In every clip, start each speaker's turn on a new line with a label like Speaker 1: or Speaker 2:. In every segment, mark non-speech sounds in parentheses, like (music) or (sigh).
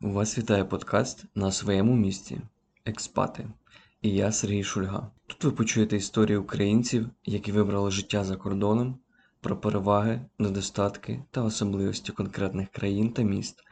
Speaker 1: Вас вітає подкаст на своєму місці Експати. І я Сергій Шульга. Тут ви почуєте історії українців, які вибрали життя за кордоном, про переваги, недостатки та особливості конкретних країн та міст,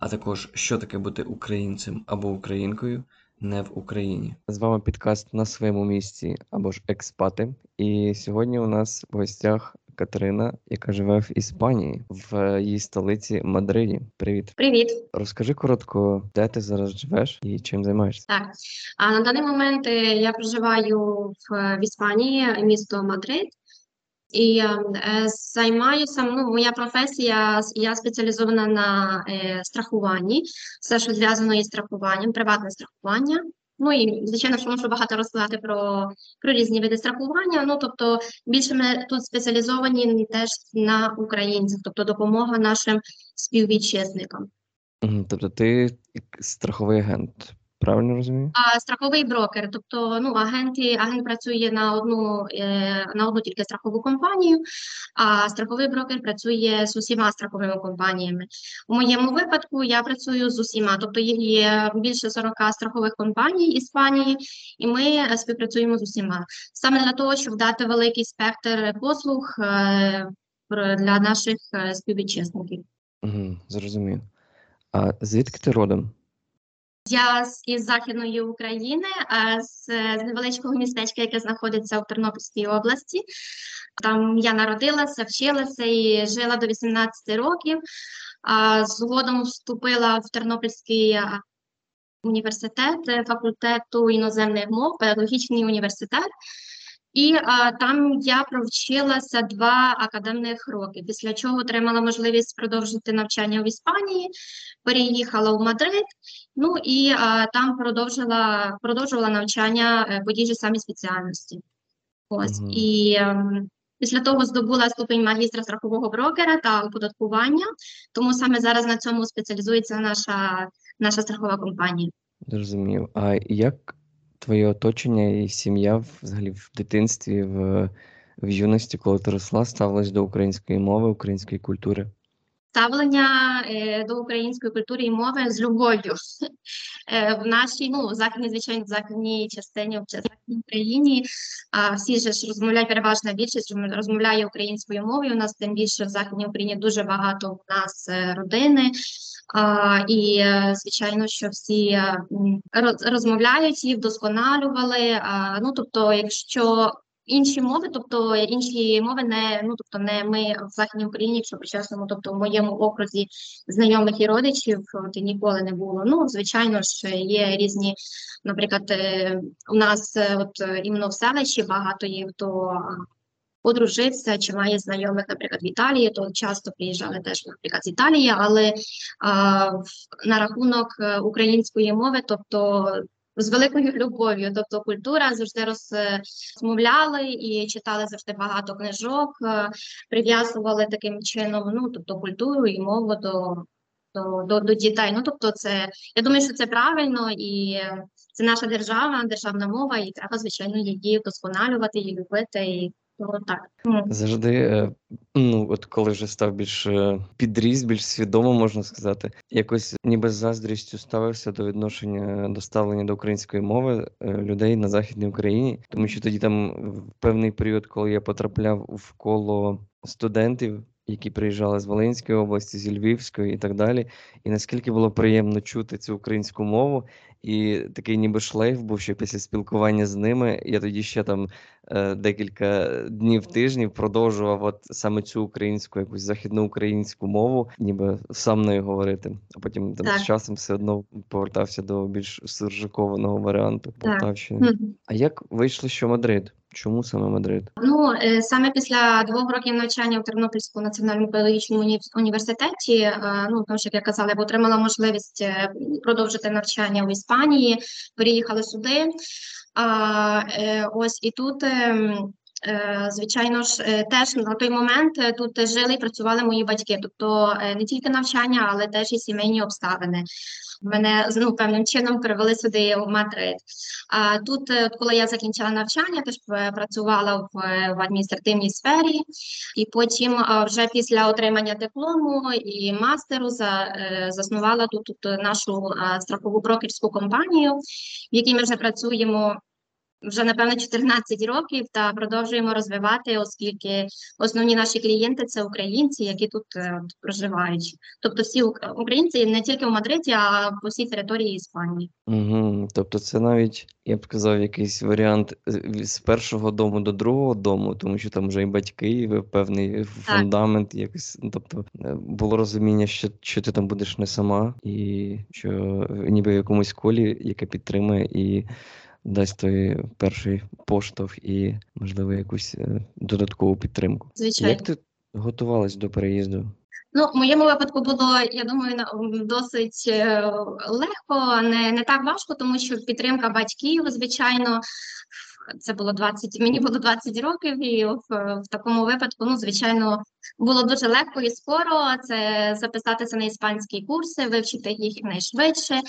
Speaker 1: а також що таке бути українцем або українкою не в Україні. З вами підкаст на своєму місці або ж експати. І сьогодні у нас в гостях Катерина, яка живе в Іспанії, в її столиці Мадриді. Привіт,
Speaker 2: Привіт,
Speaker 1: розкажи коротко, де ти зараз живеш і чим займаєшся?
Speaker 2: так. А на даний момент е, я проживаю в, в Іспанії, місто Мадрид, і е, займаюся. Ну, моя професія, я спеціалізована на е, страхуванні, все, що зв'язано із страхуванням, приватне страхування. Ну і звичайно, що можу багато розказати про, про різні види страхування. Ну тобто, більше ми тут спеціалізовані теж на українцях, тобто допомога нашим співвітчизникам.
Speaker 1: Тобто ти страховий агент, правильно розумію?
Speaker 2: А страховий брокер, тобто ну агенти, агент працює на одну е, на одну тільки страхову компанію, а страховий брокер працює з усіма страховими компаніями. У моєму випадку я працюю з усіма, тобто є- є більше 40 страхових компаній Іспанії, і ми співпрацюємо з усіма саме для того, щоб дати великий спектр послуг е, для наших е, співвітчизників.
Speaker 1: Угу, зрозумів. А звідки ти родом?
Speaker 2: Я із Західної України, а з, невеличкого містечка, яке знаходиться в Тернопільській області. Там я народилася, вчилася і жила до 18 років. Згодом вступила в Тернопільський університет е, факультету іноземних мов, педагогічний університет. І а, там я провчилася два академних роки, після чого отримала можливість продовжити навчання в Іспанії, переїхала в Мадрид, ну і а, там продовжила, продовжувала навчання е, по тій же самій спеціальності. Ось
Speaker 1: Мгм.
Speaker 2: і ем, після того здобула ступень магістра страхового брокера та оподаткування, тому саме зараз на цьому спеціалізується наша, наша страхова компанія.
Speaker 1: Зрозумів. А як твоє оточення і сім'я взагалі в дитинстві, в, в юності, коли ти росла, ставилась до української мови, української культури?
Speaker 2: Ставлення е, до української культури і мови з любов'ю. (laughs) Е, в нашій, ну, західній, звичайно, в західній частині, в західній Україні, а всі ж розмовляють, переважна більшість розмовляє українською мовою. У нас тим більше в Західній Україні дуже багато у нас е, родини. І, е, звичайно, що всі е, розмовляють і вдосконалювали. Ну, тобто, якщо інші мови, тобто інші мови не ну тобто не ми в Західній Україні, якщо по-чесному, тобто в моєму окрузі знайомих і родичів от, ніколи не було. Ну, звичайно ж, є різні, наприклад, е, у нас от іменно в селищі багато є хто одружився чи має знайомих, наприклад, в Італії, то часто приїжджали теж, наприклад, з Італії, але а, на рахунок е, української мови, тобто з великою любов'ю, тобто культура завжди розмовляли і читали завжди багато книжок, е, прив'язували таким чином, ну тобто культуру і мову до, до, до, до дітей. Ну тобто, це я думаю, що це правильно і це наша держава, державна мова, і треба звичайно її вдосконалювати, її любити. І так.
Speaker 1: Завжди, е, ну, от коли вже став більш е, підріс, більш свідомо, можна сказати, якось ніби з заздрістю ставився до відношення до ставлення до української мови е, людей на Західній Україні, тому що тоді там в певний період, коли я потрапляв в коло студентів, які приїжджали з Волинської області, зі Львівської і так далі, і наскільки було приємно чути цю українську мову, і такий ніби шлейф був, що після спілкування з ними я тоді ще там е, декілька днів тижнів продовжував от саме цю українську, якусь західноукраїнську мову, ніби сам нею говорити. А потім там
Speaker 2: Так.
Speaker 1: з часом все одно повертався до більш суржикованого варіанту
Speaker 2: Так.
Speaker 1: Полтавщини.
Speaker 2: мгм.
Speaker 1: А як вийшло, що Мадрид? Чому саме Мадрид?
Speaker 2: Ну, е, саме після двох років навчання в Тернопільському національному педагогічному університеті, е, ну, тому що, як я казала, я отримала можливість е, продовжити навчання в Іспанії, переїхала сюди. А, ось і тут ем, Звичайно ж, е, теж на той момент е, тут жили і працювали мої батьки, тобто е, не тільки навчання, але теж і сімейні обставини. Мене ну, певним чином перевели сюди в Мадрид. А тут, е, коли я закінчила навчання, теж е, працювала в, е, в адміністративній сфері, і потім е, вже після отримання диплому і мастеру за, е, заснувала тут, тут нашу е, страхову брокерську компанію, в якій ми вже працюємо вже напевно 14 років та продовжуємо розвивати, оскільки основні наші клієнти це українці, які тут е, от проживають. Тобто всі ук- українці не тільки в Мадриді, а по всій території Іспанії.
Speaker 1: Угу. Тобто це навіть, я б сказав, якийсь варіант з з першого дому до другого дому, тому що там вже і батьки, і певний фундамент, якось, ну, тобто е, було розуміння, що, що ти там будеш не сама, і що е, ніби в якомусь колі, яке підтримує і дасть той перший поштовх і, можливо, якусь е, додаткову підтримку.
Speaker 2: Звичайно.
Speaker 1: Як ти готувалась до переїзду?
Speaker 2: Ну, в моєму випадку було, я думаю, досить е, легко, не, не так важко, тому що підтримка батьків, звичайно, це було 20, мені було 20 років, і в, в такому випадку, ну, звичайно, було дуже легко і скоро. Це записатися на іспанські курси, вивчити їх якнайшвидше,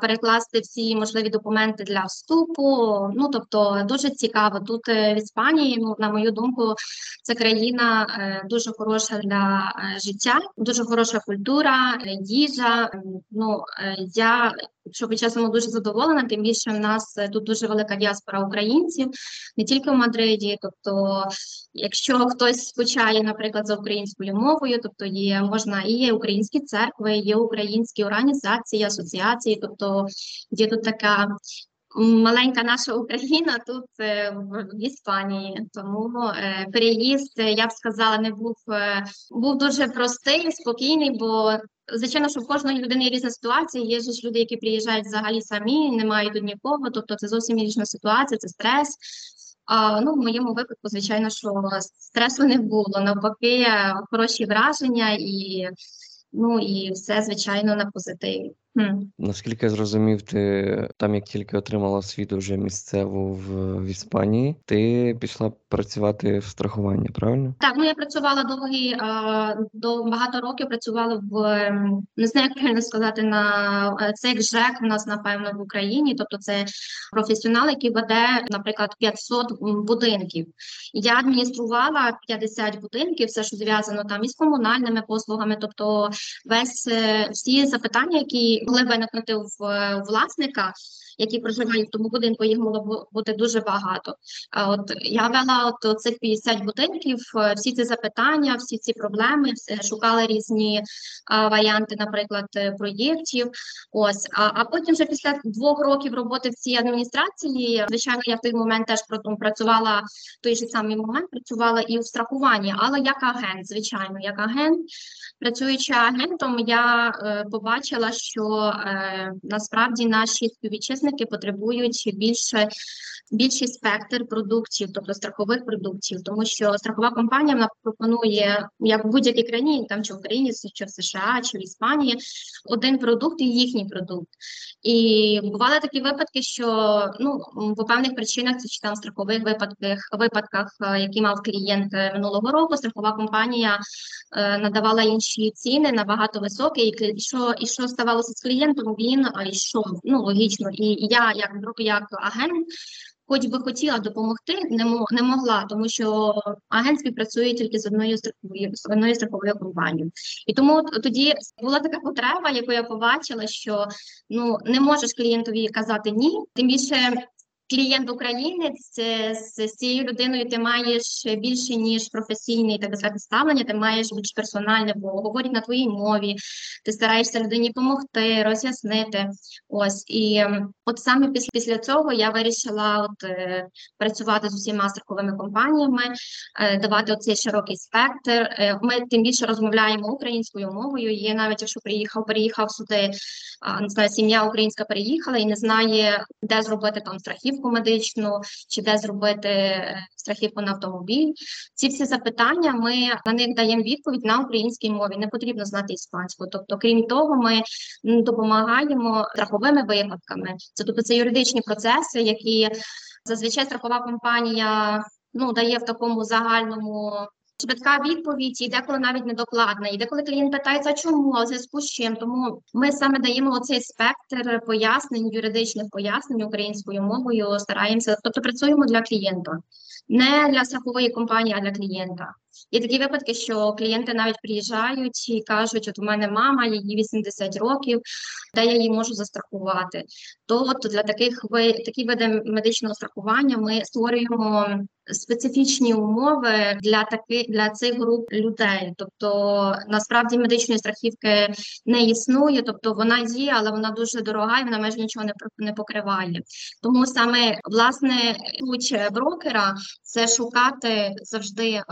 Speaker 2: перекласти всі можливі документи для вступу. Ну, тобто, дуже цікаво. Тут е, в Іспанії, ну, на мою думку, це країна е, дуже хороша для е, життя, дуже хороша культура, е, їжа. Ну е, я, якщо під чесно, дуже задоволена, тим більше в нас е, тут дуже велика діаспора українців, не тільки в Мадриді. Тобто, якщо хтось скучає, наприклад, за українською мовою, тобто є можна і є українські церкви, є українські організації, асоціації, тобто є тут така маленька наша Україна тут е, в, Іспанії. Тому е, переїзд, е, я б сказала, не був, був дуже простий, спокійний, бо звичайно, що в кожної людини різна ситуація. Є ж люди, які приїжджають взагалі самі, не мають тут нікого, тобто це зовсім різна ситуація, це стрес. А, ну, в моєму випадку, звичайно, що стресу не було. Навпаки, хороші враження і, ну, і все, звичайно, на позитиві.
Speaker 1: Наскільки я зрозумів, ти там, як тільки отримала освіту вже місцеву в, в Іспанії, ти пішла працювати в страхування, правильно?
Speaker 2: Так, ну я працювала довгі, до багато років працювала в ем, не знаю, як правильно сказати, на е, це як ЖЕК у нас, напевно, в Україні. Тобто це професіонал, який веде, наприклад, 500 будинків. Я адмініструвала 50 будинків, все, що зв'язано там із комунальними послугами, тобто весь е, всі запитання, які могли виникнути в е, власника. Які проживають в тому будинку, їх могло бути дуже багато. От я вела от цих 50 будинків, е, всі ці запитання, всі ці проблеми, шукала різні а, варіанти, наприклад, е, проєктів. Ось, а, а потім вже після двох років роботи в цій адміністрації, звичайно, я в той момент теж працювала в той же самий момент, працювала і у страхуванні, але як агент, звичайно, як агент. Працюючи агентом, я е, побачила, що е, насправді наші співвітчизники потребують більше більший спектр продуктів, тобто страхових продуктів, тому що страхова компанія вона пропонує як в будь-якій країні, там чи в Україні, чи в США, чи в Іспанії, один продукт і їхній продукт. І бували такі випадки, що ну по певних причинах, це чи там страхових випадках, випадках, е, які мав клієнт е, минулого року, страхова компанія е, надавала інші ціни набагато високі, і що, і що ставалося з клієнтом, він е, йшов, ну логічно, і я як, як агент, хоч би хотіла допомогти, не, мо- не могла, тому що агент співпрацює тільки з одною страховою, з одною страховою компанією. І тому тоді була така потреба, яку я побачила, що ну не можеш клієнтові казати ні, тим більше. Клієнт українець е, з, цією людиною ти маєш більше ніж професійне так би ставлення, ти маєш більш персональне, бо говорять на твоїй мові, ти стараєшся людині допомогти, роз'яснити. Ось і от саме після, після цього я вирішила от е, працювати з усіма страховими компаніями, е, давати оцей широкий спектр. Ми тим більше розмовляємо українською мовою. Є навіть якщо приїхав, переїхав сюди, не знаю, сім'я українська переїхала і не знає, де зробити там страхівку медичну, чи де зробити е, страхівку на автомобіль. Ці всі запитання ми на них даємо відповідь на українській мові. Не потрібно знати іспанську. Тобто, крім того, ми допомагаємо страховими випадками. Це тобто це юридичні процеси, які зазвичай страхова компанія ну, дає в такому загальному швидка відповідь, і деколи навіть недокладна. І деколи клієнт питається, чому, а в зв'язку з чим. Тому ми саме даємо оцей спектр пояснень, юридичних пояснень українською мовою, стараємося, тобто працюємо для клієнта, не для страхової компанії, а для клієнта. Є такі випадки, що клієнти навіть приїжджають і кажуть, от у мене мама, їй 80 років, де я її можу застрахувати. То от для таких такі види медичного страхування ми створюємо специфічні умови для таки для цих груп людей. Тобто насправді медичної страхівки не існує, тобто вона є, але вона дуже дорога і вона майже нічого не не покриває. Тому саме власне ключ брокера це шукати завжди е,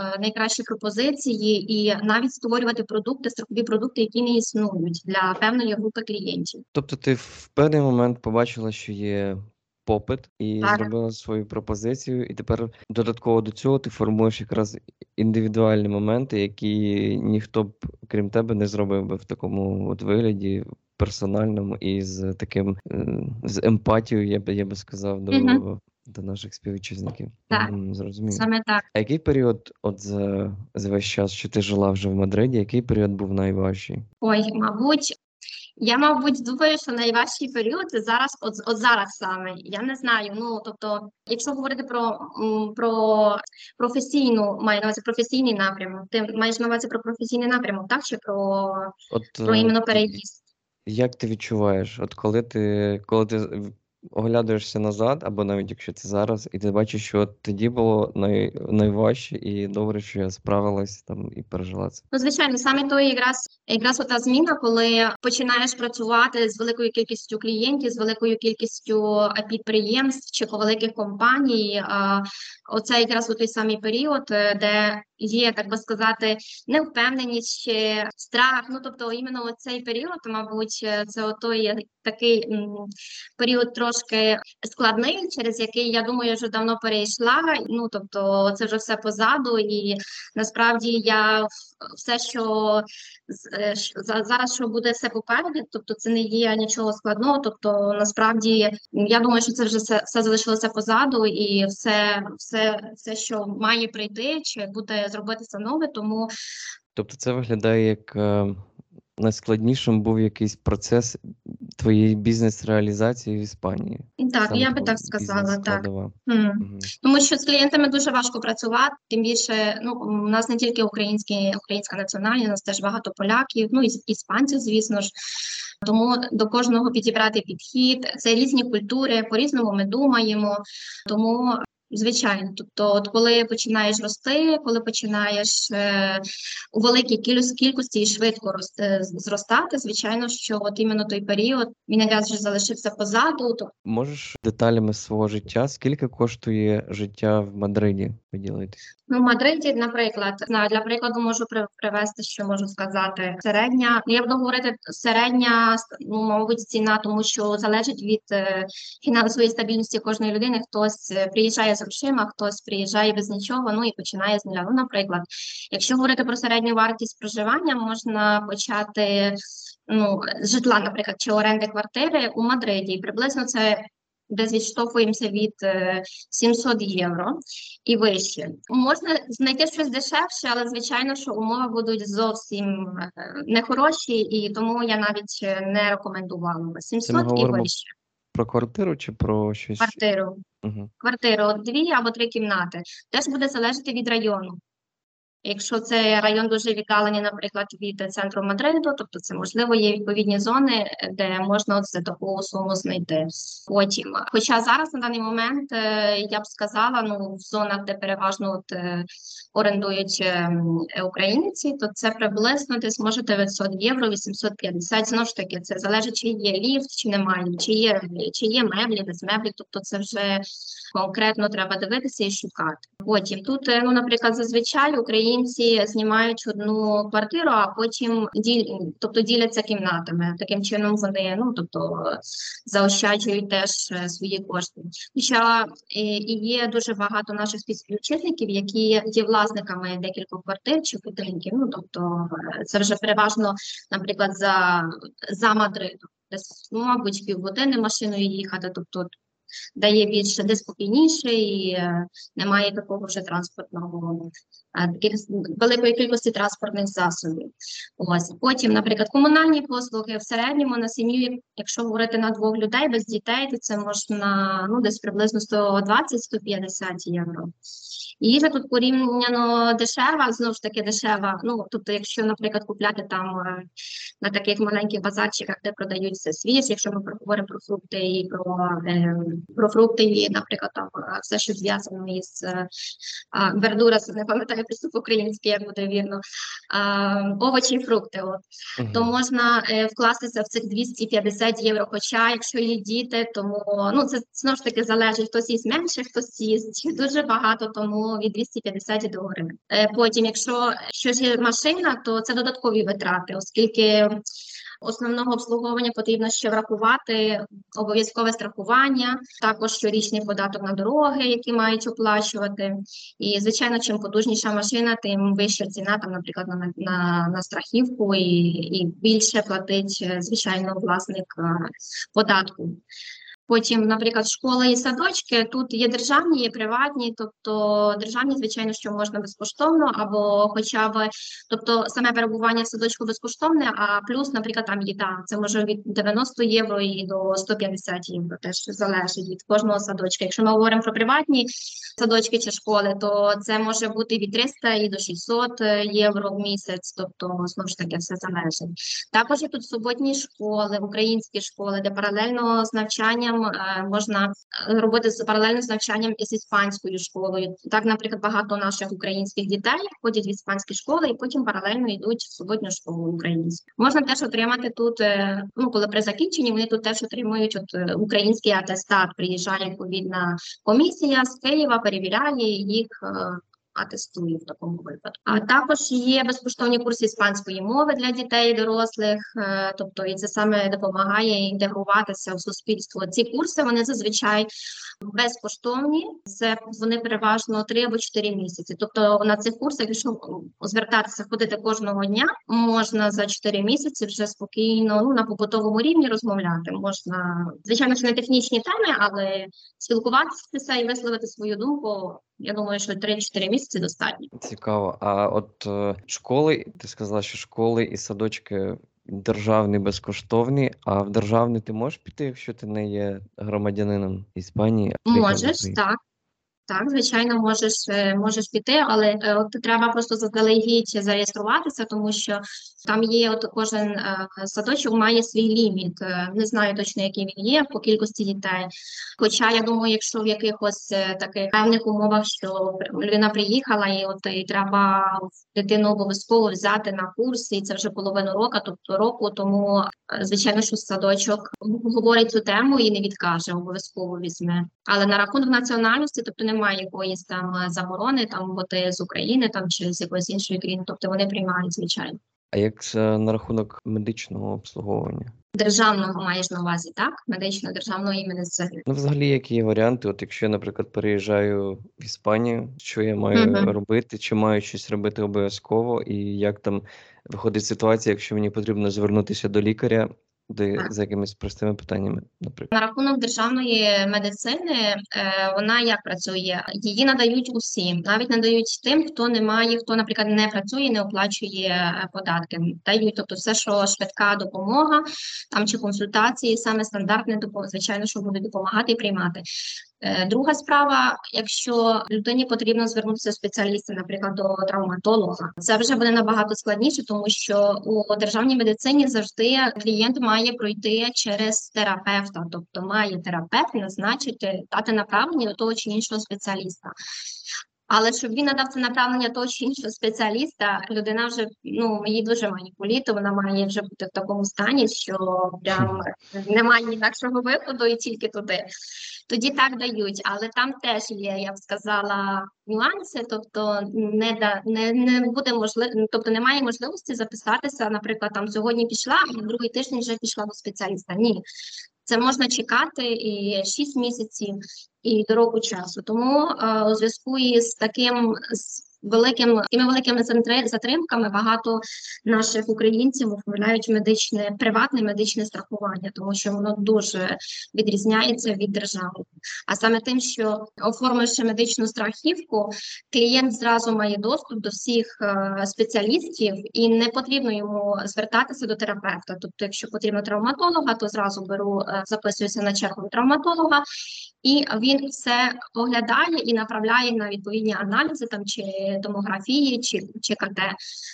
Speaker 2: найкращі пропозиції і навіть створювати продукти, страхові продукти, які не існують для певної групи клієнтів.
Speaker 1: Тобто, ти в певний момент побачила, що є попит і
Speaker 2: Так.
Speaker 1: зробила свою пропозицію, і тепер додатково до цього ти формуєш якраз індивідуальні моменти, які ніхто б, крім тебе, не зробив би в такому от вигляді. Персональному і з таким е, з емпатією, я би я би сказав, до,
Speaker 2: Мгм.
Speaker 1: До наших співвітчизників.
Speaker 2: Так.
Speaker 1: Мгм, Зрозумів.
Speaker 2: Саме так.
Speaker 1: А який період, от за, за весь час, що ти жила вже в Мадриді, який період був найважчий?
Speaker 2: Ой, мабуть, я, мабуть, думаю, що найважчий період це зараз, от, от зараз саме. Я не знаю. Ну тобто, якщо говорити про, про професійну, маю на увазі професійний напрямок, ти маєш на увазі про професійний напрямок, так? Чи про,
Speaker 1: От
Speaker 2: про
Speaker 1: е,
Speaker 2: іменно переїзд?
Speaker 1: Як ти відчуваєш, от коли ти коли ти оглядаєшся назад, або навіть якщо це зараз, і ти бачиш, що тоді було най, найважче, і добре, що я справилась там і пережила це.
Speaker 2: Ну, звичайно, саме то якраз якраз ота зміна, коли починаєш працювати з великою кількістю клієнтів, з великою кількістю е, підприємств чи великих компаній. а, Оце якраз у той самий період, е, де є, так би сказати, невпевненість чи страх. Ну тобто, іменно цей період, мабуть, е, це отой такий м, період трошки складний, через який я думаю, вже давно перейшла. Ну тобто, це вже все позаду, і насправді я все, що е, зараз, що буде все попереду, тобто це не є нічого складного. Тобто, насправді, я думаю, що це вже все, все залишилося позаду, і все, все, все, що має прийти, чи буде зробитися нове, тому
Speaker 1: Тобто це виглядає як е, найскладнішим був якийсь процес твоєї бізнес-реалізації в Іспанії.
Speaker 2: так,
Speaker 1: Саме
Speaker 2: я би так сказала, так.
Speaker 1: бізнес-складова.
Speaker 2: М. Тому що з клієнтами дуже важко працювати, тим більше ну у нас не тільки українські, українська національність, у нас теж багато поляків, ну і іспанців, звісно ж. Тому до кожного підібрати підхід. Це різні культури, по-різному ми думаємо. Тому, звичайно, тобто, от коли починаєш рости, коли починаєш е, у великій кількості і швидко рости, зростати, звичайно, що от іменно той період він якраз вже залишився позаду. то
Speaker 1: Можеш деталями свого життя, скільки коштує життя в Мадриді поділитися?
Speaker 2: Ну, в Мадриді, наприклад, знаю, для прикладу можу привести, що можу сказати. Середня, ну, я буду говорити середня, ну, мабуть, ціна, тому що залежить від е, фінансової стабільності кожної людини. Хтось е, приїжджає з грошима, хтось приїжджає без нічого, ну і починає з нуля. Ну, наприклад, якщо говорити про середню вартість проживання, можна почати ну, з житла, наприклад, чи оренди квартири у Мадриді. І приблизно це десь відштовхуємося від е, 700 євро і вище. Можна знайти щось дешевше, але звичайно, що умови будуть зовсім е, нехороші, і тому я навіть е, не рекомендувала би 700 і вище.
Speaker 1: Про квартиру чи про щось?
Speaker 2: Квартиру.
Speaker 1: Угу.
Speaker 2: Квартиру дві або три кімнати. Теж буде залежати від району. Якщо це район дуже віддалений, наприклад, від центру Мадриду, тобто це можливо є відповідні зони, де можна от за таку суму знайти. Потім, хоча зараз на даний момент е, я б сказала, ну в зонах, де переважно от е, орендують е, м, е, українці, то це приблизно десь може 900 євро, 850. Знову ж таки, це залежить, чи є ліфт, чи немає, чи є чи є меблі, без меблі. Тобто, це вже конкретно треба дивитися і шукати. Потім тут, е, ну, наприклад, зазвичай українці знімають одну квартиру, а потім діль, тобто діляться кімнатами. Таким чином вони ну тобто заощаджують теж е, свої кошти. Хоча е, і є дуже багато наших співвітчизників, які є власниками декількох квартир чи будинків. Ну тобто е, це вже переважно, наприклад, за, за Мадридом. Десь, ну, мабуть, півгодини машиною їхати, тобто дає більше де спокійніше і немає такого вже транспортного великої кількості транспортних засобів. Ось потім, наприклад, комунальні послуги в середньому на сім'ю, якщо говорити на двох людей без дітей, то це можна ну десь приблизно 120-150 євро. Їжа тут порівняно дешева, знову ж таки дешева. Ну тобто, якщо, наприклад, купляти там е, на таких маленьких базарчиках, де продають все свіже, якщо ми говоримо про фрукти і про, е, про фрукти, і, наприклад, там е, все, що зв'язано із вердура, не пам'ятаю приступ український, як буде вірно, овочі і фрукти. От
Speaker 1: Мгм.
Speaker 2: то можна е, вкластися в цих 250 євро. Хоча, якщо є діти, тому ну це знову ж таки залежить. Хтось їсть менше, хтось їсть дуже багато, тому від 250 до гривень. Е, Потім, якщо щось є машина, то це додаткові витрати, оскільки. Основного обслуговування потрібно ще врахувати обов'язкове страхування, також щорічний податок на дороги, які мають оплачувати. І звичайно, чим потужніша машина, тим вища ціна, там, наприклад, на, на, на страхівку, і, і більше платить, е, звичайно, власник е, податку. Потім, наприклад, школи і садочки тут є державні, є приватні, тобто державні, звичайно, що можна безкоштовно, або хоча б, тобто саме перебування в садочку безкоштовне, а плюс, наприклад, там їда. Це може від 90 євро і до 150 євро, теж залежить від кожного садочка. Якщо ми говоримо про приватні садочки чи школи, то це може бути від 300 і до 600 євро в місяць, тобто знову ж таки все залежить. Також є тут суботні школи, українські школи, де паралельно з навчанням е, можна е, робити з паралельно з навчанням із іспанською школою. Так, наприклад, багато наших українських дітей ходять в іспанські школи і потім паралельно йдуть в суботню школу українську. Можна теж отримати тут, е, ну коли при закінченні вони тут теж отримують от український атестат. Приїжджає відповідна комісія з Києва, перевіряє їх. Атестує в такому випадку. А також є безкоштовні курси іспанської мови для дітей і дорослих, е, тобто і це саме допомагає інтегруватися в суспільство. Ці курси вони зазвичай безкоштовні. Це вони переважно 3 або 4 місяці. Тобто на цих курсах, якщо звертатися ходити кожного дня, можна за 4 місяці вже спокійно ну на побутовому рівні розмовляти. Можна звичайно, що не технічні теми, але спілкуватися і висловити свою думку. Я думаю, що 3-4 місяці достатньо.
Speaker 1: Цікаво. А от е, школи, ти сказала, що школи і садочки державні безкоштовні, а в державний ти можеш піти, якщо ти не є громадянином Іспанії?
Speaker 2: Можеш, так. Так, звичайно, можеш, е, можеш піти, але е, от треба просто заздалегідь зареєструватися, тому що там є от кожен е, садочок має свій ліміт. Не знаю точно, який він є по кількості дітей. Хоча я думаю, якщо в якихось таких певних умовах, що людина приїхала, і от і треба дитину обов'язково взяти на курс, і це вже половину року, тобто року, тому звичайно, що садочок говорить цю тему і не відкаже, обов'язково візьме. Але на рахунок національності, тобто немає якоїсь там е, заборони там бути з України там чи з якоїсь іншої країни, тобто вони приймають звичайно.
Speaker 1: А як це на рахунок медичного обслуговування?
Speaker 2: Державного маєш на увазі, так? Медично державного і медицини.
Speaker 1: Ну, взагалі, які є варіанти? От якщо я, наприклад, переїжджаю в Іспанію, що я маю
Speaker 2: Мгм.
Speaker 1: робити, чи маю щось робити обов'язково, і як там виходить ситуація, якщо мені потрібно звернутися до лікаря, де за якимись простими питаннями, наприклад.
Speaker 2: На рахунок державної медицини, е, вона як працює? Її надають усім, навіть надають тим, хто не має, хто, наприклад, не працює, не оплачує е, податки. Дають, тобто все, що швидка допомога, там чи консультації, саме стандартне звичайно, що будуть допомагати і приймати. Е, Друга справа, якщо людині потрібно звернутися до спеціаліста, наприклад, до травматолога, це вже буде набагато складніше, тому що у державній медицині завжди клієнт має пройти через терапевта, тобто має терапевт назначити дати направлення до того чи іншого спеціаліста. Але щоб він надав це направлення того чи іншого спеціаліста, людина вже ну їй дуже маніпуліти, вона має вже бути в такому стані, що прям немає інакшого виходу і тільки туди. Тоді так дають, але там теж є, я б сказала, нюанси, тобто не да не, не буде можливо, тобто немає можливості записатися, наприклад, там сьогодні пішла, а другий тиждень вже пішла до спеціаліста. Ні, це можна чекати і 6 місяців, і до року часу. Тому е, у зв'язку із таким з великим такими великими затримками багато наших українців оформляють медичне приватне медичне страхування, тому що воно дуже відрізняється від держави. А саме тим, що оформивши медичну страхівку, клієнт зразу має доступ до всіх е, спеціалістів, і не потрібно йому звертатися до терапевта. Тобто, якщо потрібно травматолога, то зразу беру, е, записуюся на чергу травматолога, і він все оглядає і направляє на відповідні аналізи, там чи томографії, чи, чи КТ.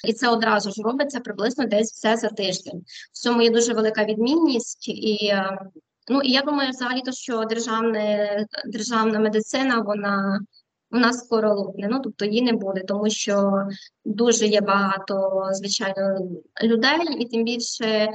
Speaker 2: І це одразу ж робиться приблизно десь все за тиждень. В цьому є дуже велика відмінність і. е, Ну і я думаю, взагалі, то що державне, державна медицина, вона вона скоро лопне. Ну тобто її не буде, тому що дуже є багато, звичайно, людей, і тим більше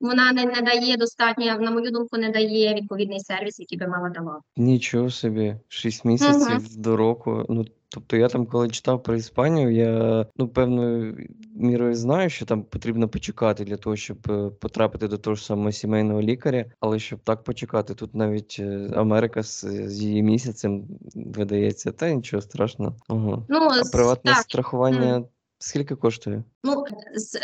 Speaker 2: вона не, не дає достатньо, на мою думку, не дає відповідний сервіс, який би мала давати.
Speaker 1: Нічого собі, 6 місяців до року. Ну, тобто я там, коли читав про Іспанію, я ну певною мірою знаю, що там потрібно почекати для того, щоб е, потрапити до того ж самого сімейного лікаря, але щоб так почекати, тут навіть е, Америка з, з її місяцем видається, та нічого страшного. Ага.
Speaker 2: Ну
Speaker 1: А
Speaker 2: з-
Speaker 1: приватне
Speaker 2: так,
Speaker 1: страхування скільки коштує?
Speaker 2: Ну,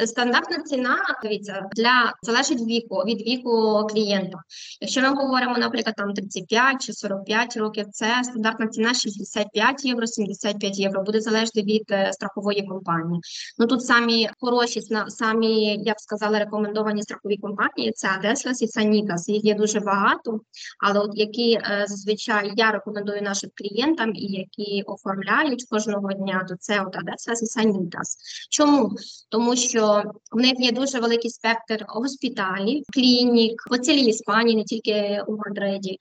Speaker 2: стандартна ціна, дивіться, для залежить віку від віку клієнта. Якщо ми говоримо, наприклад, там 35 чи 45 років, це стандартна ціна 65 євро, 75 євро, буде залежати від е, страхової компанії. Ну тут самі хороші, самі, я б сказала, рекомендовані страхові компанії це Adeslас і Sanitas. Їх є дуже багато, але от які е, зазвичай я рекомендую нашим клієнтам і які оформляють кожного дня, то це от Adeslас і Sanitas. Чому? Тому що в них є дуже великий спектр госпіталів, клінік по цілій Іспанії, не тільки у Мадриді.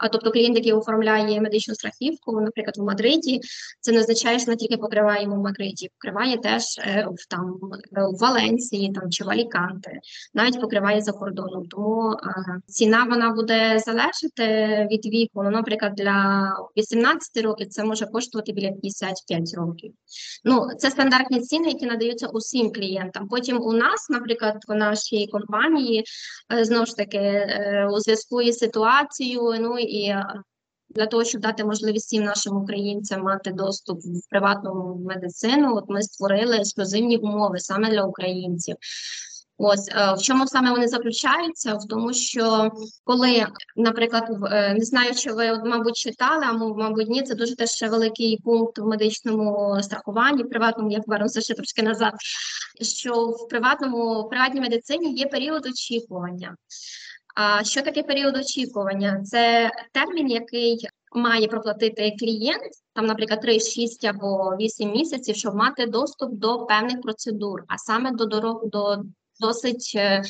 Speaker 2: А тобто клієнт, який оформляє медичну страхівку, наприклад, в Мадриді, це не означає, що не тільки покриває йому в Мадриді, покриває теж е, там е, в Валенції там чи в Аліканте, навіть покриває за кордоном. Тому е, ціна вона буде залежати від віку. Ну, наприклад, для 18 років це може коштувати біля 55 років. Ну, це стандартні ціни, які надаються усім клієнтам. Потім у нас, наприклад, в нашій компанії, знову ж таки, у зв'язку із ситуацією, ну і е, для того, щоб дати можливість всім нашим українцям мати доступ в приватну медицину, от ми створили ексклюзивні умови саме для українців. Ось е, в чому саме вони заключаються? В тому, що коли, наприклад, в- е, не знаю, чи ви мабуть читали, а мабуть, ні, це дуже теж ще великий пункт в медичному страхуванні, приватному, я повернуся ще трошки назад. Що в приватному в приватній медицині є період очікування. А що таке період очікування? Це термін, який має проплатити клієнт, там, наприклад, 3, 6 або 8 місяців, щоб мати доступ до певних процедур, а саме до дорог до досить е,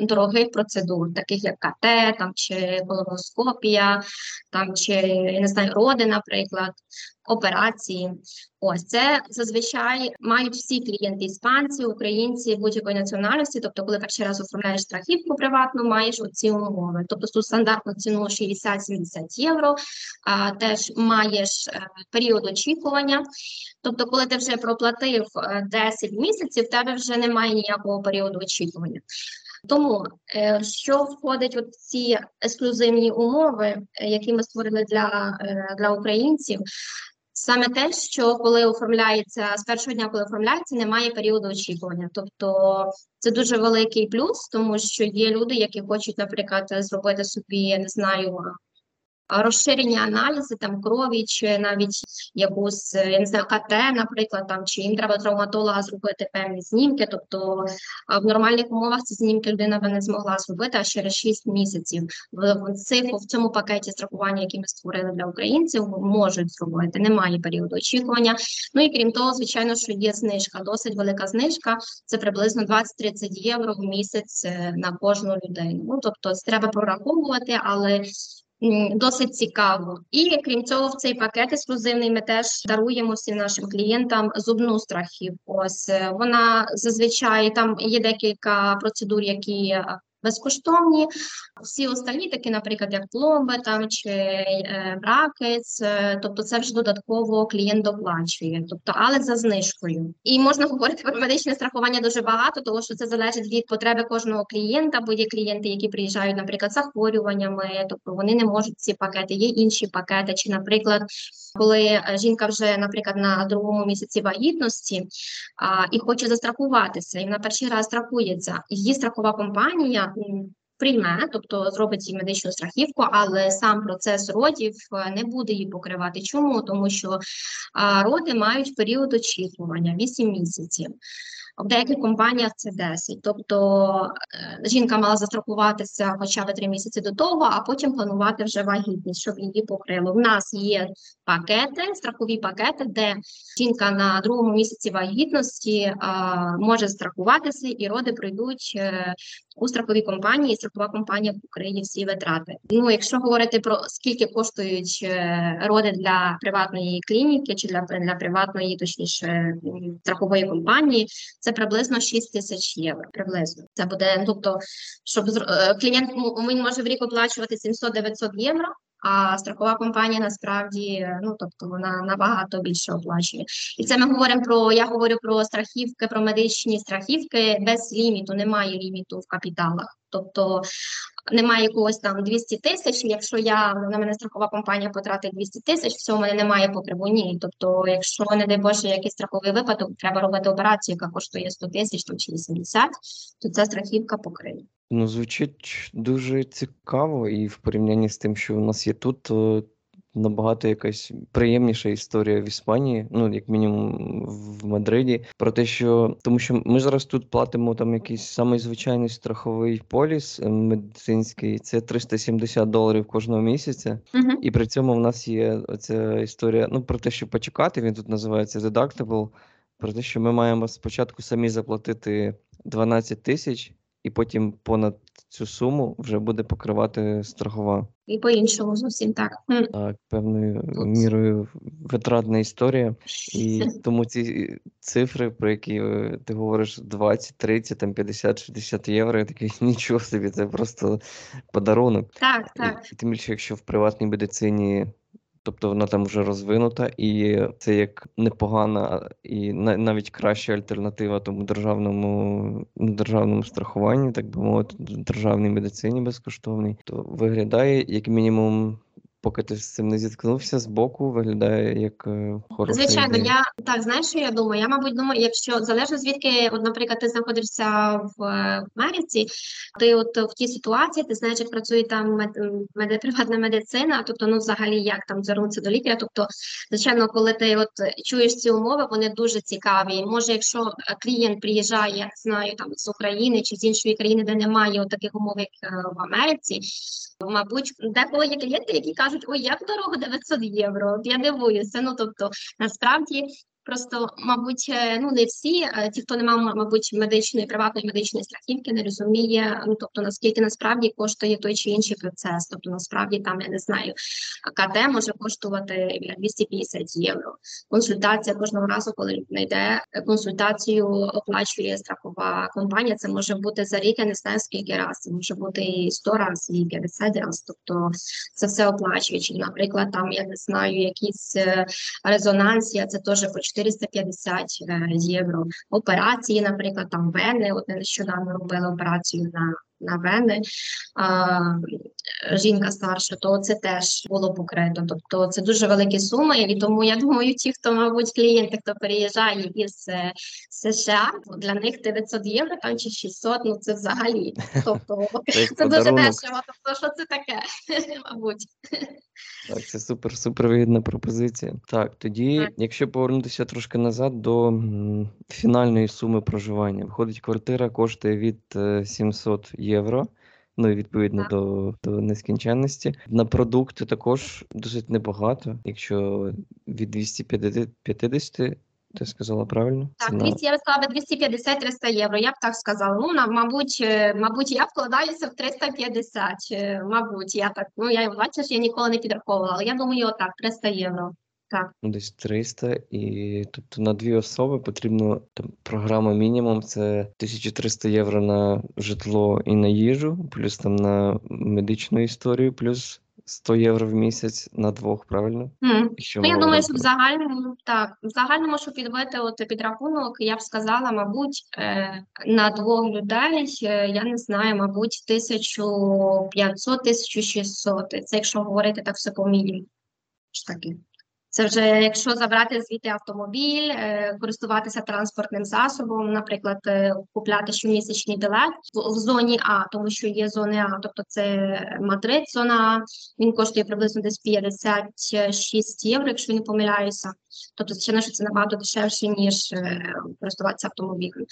Speaker 2: дорогих процедур, таких як КТ, там чи колоноскопія, там чи я не знаю, роди, наприклад, операції. Ось це зазвичай мають всі клієнти іспанці, українці будь-якої національності. Тобто, коли перший раз оформляєш страхівку приватну, маєш оці умови. Тобто тут стандартну ціну 60-70 євро, а теж маєш е, період очікування. Тобто, коли ти вже проплатив е, 10 місяців, в тебе вже немає ніякого періоду очікування. Тому е, що входить в ці ексклюзивні умови, е, які ми створили для, е, для українців, саме те, що коли оформляється з першого дня, коли оформляється, немає періоду очікування. Тобто це дуже великий плюс, тому що є люди, які хочуть, наприклад, зробити собі, я не знаю, розширені аналізи там крові, чи навіть якусь я не знаю, КТ, наприклад, там чи їм треба травматолога зробити певні знімки. Тобто в нормальних умовах ці знімки людина би не змогла зробити аж через 6 місяців. В, цих в цьому пакеті страхування, який ми створили для українців, можуть зробити. Немає періоду очікування. Ну і крім того, звичайно, що є знижка, досить велика знижка. Це приблизно 20-30 євро в місяць е, на кожну людину. Ну тобто це треба прораховувати, але досить цікаво. І крім цього, в цей пакет ексклюзивний ми теж даруємо всім нашим клієнтам зубну страхівку. Ось е, вона зазвичай там є декілька процедур, які е, безкоштовні. Всі остальні, такі, наприклад, як пломби там чи е, бракець, е, тобто це вже додатково клієнт доплачує, тобто, але за знижкою. І можна говорити про медичне страхування дуже багато, тому що це залежить від потреби кожного клієнта, бо є клієнти, які приїжджають, наприклад, з захворюваннями, тобто вони не можуть ці пакети, є інші пакети, чи, наприклад, коли е, жінка вже, наприклад, на другому місяці вагітності а, і хоче застрахуватися, і вона перший раз страхується, її страхова компанія. Прийме, тобто зробить їй медичну страхівку, але сам процес родів е, не буде її покривати. Чому? Тому що роди мають період очікування 8 місяців. В деяких компаніях це 10. Тобто е, жінка мала застрахуватися хоча б 3 місяці до того, а потім планувати вже вагітність, щоб її покрило. В нас є пакети, страхові пакети, де жінка на другому місяці вагітності а, може страхуватися, і роди пройдуть е, у страховій компанії, страхова компанія покриє всі витрати. Ну, якщо говорити про скільки коштують е, роди для приватної клініки чи для, для приватної, точніше, страхової компанії, це приблизно 6 тисяч євро. Приблизно це буде, ну, тобто, щоб е, клієнт він може в рік оплачувати 700-900 євро. А страхова компанія насправді ну тобто вона набагато більше оплачує. І це ми говоримо про я говорю про страхівки, про медичні страхівки без ліміту, немає ліміту в капіталах. Тобто немає якогось там 200 тисяч. Якщо я на мене страхова компанія потратить 200 тисяч, все у мене немає покриву. Ні. Тобто, якщо не дай Боже, якийсь страховий випадок, треба робити операцію, яка коштує 100 тисяч чи 80, то ця страхівка покриє.
Speaker 1: Ну, звучить дуже цікаво, і в порівнянні з тим, що у нас є тут, то набагато якась приємніша історія в Іспанії, ну, як мінімум в Мадриді, про те, що тому що ми зараз тут платимо там якийсь самий звичайний страховий поліс е, медицинський, це 370 доларів кожного місяця.
Speaker 2: Угу.
Speaker 1: І при цьому в нас є оця історія, ну, про те, що почекати, він тут називається deductible, про те, що ми маємо спочатку самі заплатити 12 тисяч, і потім понад цю суму вже буде покривати страхова.
Speaker 2: І по-іншому зовсім так.
Speaker 1: Так, певною
Speaker 2: Тут.
Speaker 1: мірою витратна історія. І (laughs) тому ці цифри, про які е, ти говориш, 20, 30, там 50, 60 євро, я такий (laughs) нічого собі, це просто подарунок.
Speaker 2: Так, так.
Speaker 1: і тим більше, якщо в приватній медицині, тобто вона там вже розвинута, і це як непогана і на- навіть краща альтернатива тому державному, ну, державному страхуванню, так би мовити, державній медицині безкоштовній, то виглядає як мінімум. Поки ти з цим не зіткнувся з боку, виглядає як е, хороша
Speaker 2: Звичайно,
Speaker 1: ідея.
Speaker 2: я так знаєш, що я думаю. Я, мабуть, думаю, якщо залежно звідки, от, наприклад, ти знаходишся в е, Америці, ти от в тій ситуації, ти знаєш, як працює там мед, м, меди- приватна медицина, тобто, ну, взагалі, як там звернутися до лікаря. Тобто, звичайно, коли ти от чуєш ці умови, вони дуже цікаві. Може, якщо е, клієнт приїжджає, я знаю, там з України чи з іншої країни, де немає от таких умов, як в Америці, Мабуть, деколи є клієнти, які кажуть, ой, як дорого 900 євро. Я дивуюся. Ну тобто, насправді. Просто, мабуть, е, ну не всі, е, ті, хто не мав, мабуть, медичної приватної медичної страхівки, не розуміє, ну тобто наскільки насправді коштує той чи інший процес. Тобто, насправді там я не знаю, КТ може коштувати біля 250 євро. Консультація кожного разу, коли людина йде, е, консультацію оплачує страхова компанія. Це може бути за рік, я не знаю скільки разів. Це може бути і 100 разів, і 50 разів. Тобто це все оплачує. Чи, наприклад, там я не знаю, якісь е, резонансія, це теж по 450 е, євро. Операції, наприклад, там вени. От нещодавно робили операцію на. На вени жінка старша, то це теж було покрито. Тобто це дуже великі суми, і тому я думаю, ті, хто, мабуть, клієнти, хто переїжджає із е, США, для них 900 євро там чи 600, ну це взагалі. (laughs) Тобто
Speaker 1: Це
Speaker 2: дуже дешево. Тобто, що це таке, (laughs) мабуть.
Speaker 1: Так, це супер, супер вигідна пропозиція. Так, тоді,
Speaker 2: Так.
Speaker 1: якщо повернутися трошки назад до фінальної суми проживання, виходить, квартира коштує від е, 700 євро. Ну і відповідно
Speaker 2: Так.
Speaker 1: до, до нескінченності. На продукти також досить небагато, якщо від 250, ти сказала правильно?
Speaker 2: Так,
Speaker 1: Ціна.
Speaker 2: 200, я би сказала, би 250-300 євро, я б так сказала. Ну, на, мабуть, е, мабуть, я вкладаюся в 350, е, мабуть, я так, ну, я, бачиш, я ніколи не підраховувала, але я думаю, отак, 300 євро. Так.
Speaker 1: Ну, десь 300, і тобто на дві особи потрібно там програма мінімум це 1300 євро на житло і на їжу, плюс там на медичну історію, плюс 100 євро в місяць на двох, правильно?
Speaker 2: М.
Speaker 1: Якщо
Speaker 2: Ну, я думаю, що в загальному так, в загальному, щоб підбити от підрахунок, я б сказала, мабуть, е, на двох людей, е, я не знаю, мабуть, 1500-1600. Це якщо говорити так все по мінімуму. Ж таки. Це вже якщо забрати звідти автомобіль, е, користуватися транспортним засобом, наприклад, е, купляти щомісячний білет в, зоні А, тому що є зони А, тобто це Мадрид, зона А, він коштує приблизно десь 56 євро, якщо не помиляюся. Тобто, звичайно, що це набагато дешевше, ніж е, користуватися автомобілем.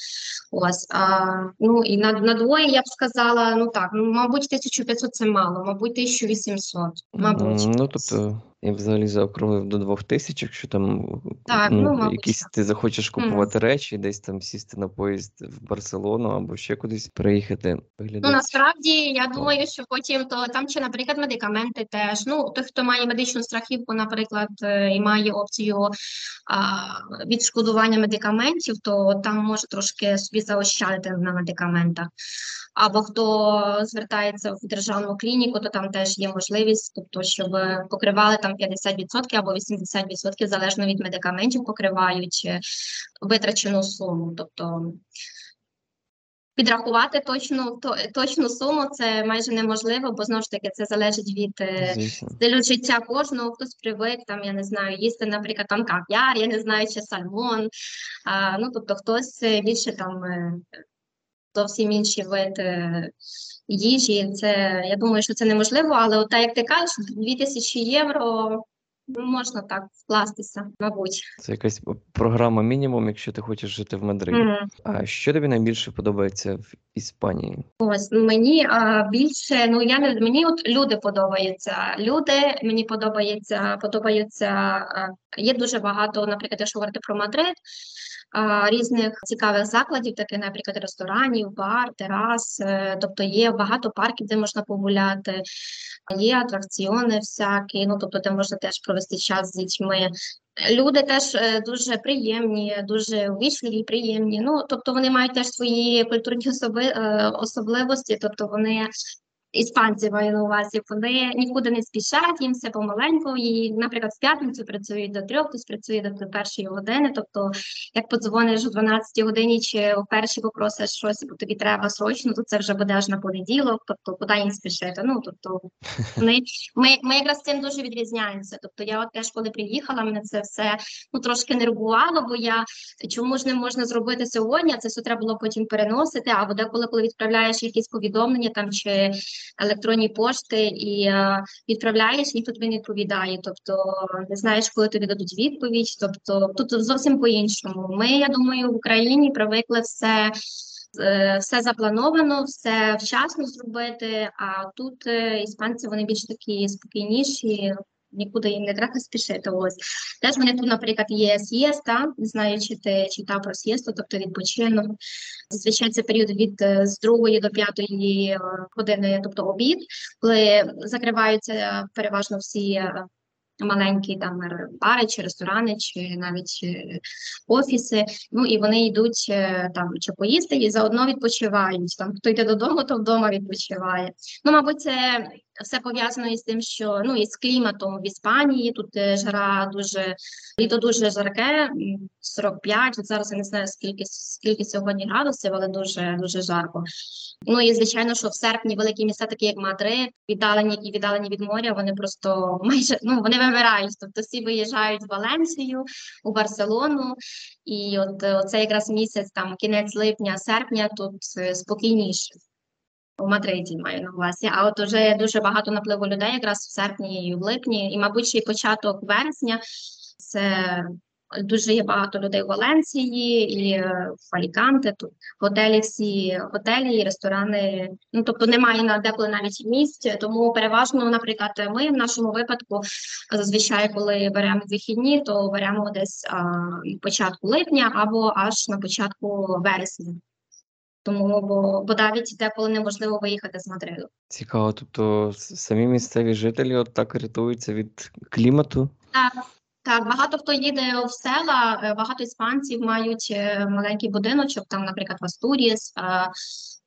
Speaker 2: Ось, а, ну і на, на двоє я б сказала, ну так, ну, мабуть, 1500 це мало, мабуть, 1800, мабуть.
Speaker 1: Ну, тобто, я взагалі заокруглив до 2000, якщо там
Speaker 2: Так,
Speaker 1: ну,
Speaker 2: ну, мабуть,
Speaker 1: якісь
Speaker 2: так.
Speaker 1: ти захочеш купувати речі, десь там сісти на поїзд в Барселону або ще кудись приїхати.
Speaker 2: Ну, насправді, я думаю, що потім то там ще, наприклад, медикаменти теж. Ну, той, хто має медичну страхівку, наприклад, е, і має опцію відшкодування медикаментів, то там може трошки собі заощадити на медикаментах. Або хто звертається в державну клініку, то там теж є можливість, тобто, щоб покривали там 50% або 80% залежно від медикаментів, покривають е, витрачену суму. Тобто Підрахувати точну то, точну суму це майже неможливо, бо знову ж таки це залежить від е,
Speaker 1: звісно.
Speaker 2: стилю життя кожного. Хтось привик там, я не знаю, їсти, наприклад, там кав'яр, я не знаю, чи сальмон. А, ну тобто хтось е, більше там е, зовсім інший вид їжі. Це я думаю, що це неможливо, але от так як ти кажеш, 2000 євро можна так вкластися, мабуть.
Speaker 1: Це якась програма мінімум, якщо ти хочеш жити в Мадриді.
Speaker 2: Mm.
Speaker 1: А що тобі найбільше подобається в Іспанії?
Speaker 2: Ось ну, мені а, більше, ну я не мені от люди подобаються. Люди мені подобається, подобаються. Є дуже багато, наприклад, якщо говорити про Мадрид, різних цікавих закладів, таких, наприклад, ресторанів, бар, терас. е, Тобто є багато парків, де можна погуляти, є атракціони всякі. Ну тобто, де можна теж провести час з дітьми. Люди теж е, дуже приємні, дуже увічливі, приємні. Ну, тобто вони мають теж свої культурні особи, е, особливості, тобто вони іспанці маю на увазі, вони нікуди не спішать, їм все помаленьку. І, наприклад, в п'ятницю працюють до трьох, хтось працює до першої години. Тобто, як подзвониш о 12 годині чи о першій попросиш щось, бо тобі треба срочно, то це вже буде аж на понеділок. Тобто, куди їм спішити? Ну тобто (laughs) ми, ми, ми якраз цим дуже відрізняємося. Тобто, я от теж коли приїхала, мене це все ну трошки нервувало, бо я чому ж не можна зробити сьогодні? а Це все треба було потім переносити. Або деколи, коли відправляєш якісь повідомлення там чи електронні пошти і е, відправляєш, ніхто тобі не відповідає. Тобто не знаєш, коли тобі дадуть відповідь. Тобто тут зовсім по-іншому. Ми, я думаю, в Україні привикли все. е, Все заплановано, все вчасно зробити. А тут е, іспанці вони більш такі спокійніші, нікуди їм не треба спішити. Ось теж вони тут, наприклад, є сієста. Не знаю, чи ти читав про сієсту, тобто відпочинок. Зазвичай це період від е, з другої до п'ятої е, години, тобто обід, коли закриваються переважно всі е, маленькі там бари чи ресторани, чи навіть офіси. Ну і вони йдуть там чи поїсти і заодно відпочивають. Там хто йде додому, то вдома відпочиває. Ну, мабуть, це все пов'язано із тим, що ну із кліматом в Іспанії. Тут е, жара дуже літо дуже жарке, м, 45, От зараз я не знаю скільки скільки сьогодні градусів, але дуже дуже жарко. Ну і звичайно, що в серпні великі міста, такі як Мадрид, віддалені і віддалені від моря, вони просто (laughs) майже ну вони вимирають. Тобто всі виїжджають в Валенсію, у Барселону, і от е, якраз місяць, там кінець липня, серпня, тут е, спокійніше. У Мадриді маю на увазі, а от уже дуже багато напливу людей якраз в серпні і в липні, і, мабуть, ще й початок вересня. Це дуже є багато людей в Валенції і е, в Аліканте. Тут готелі всі готелі і ресторани. Ну тобто немає на деколи навіть місць. Тому переважно, наприклад, ми в нашому випадку зазвичай, коли беремо вихідні, то беремо десь а, початку липня або аж на початку вересня. Тому бо, бо навіть деколи неможливо виїхати з Мадриду.
Speaker 1: Цікаво, тобто самі місцеві жителі от так рятуються від клімату.
Speaker 2: Так, Так, багато хто їде в села, е, багато іспанців мають е, маленький будиночок, там, наприклад, в Астуріс а,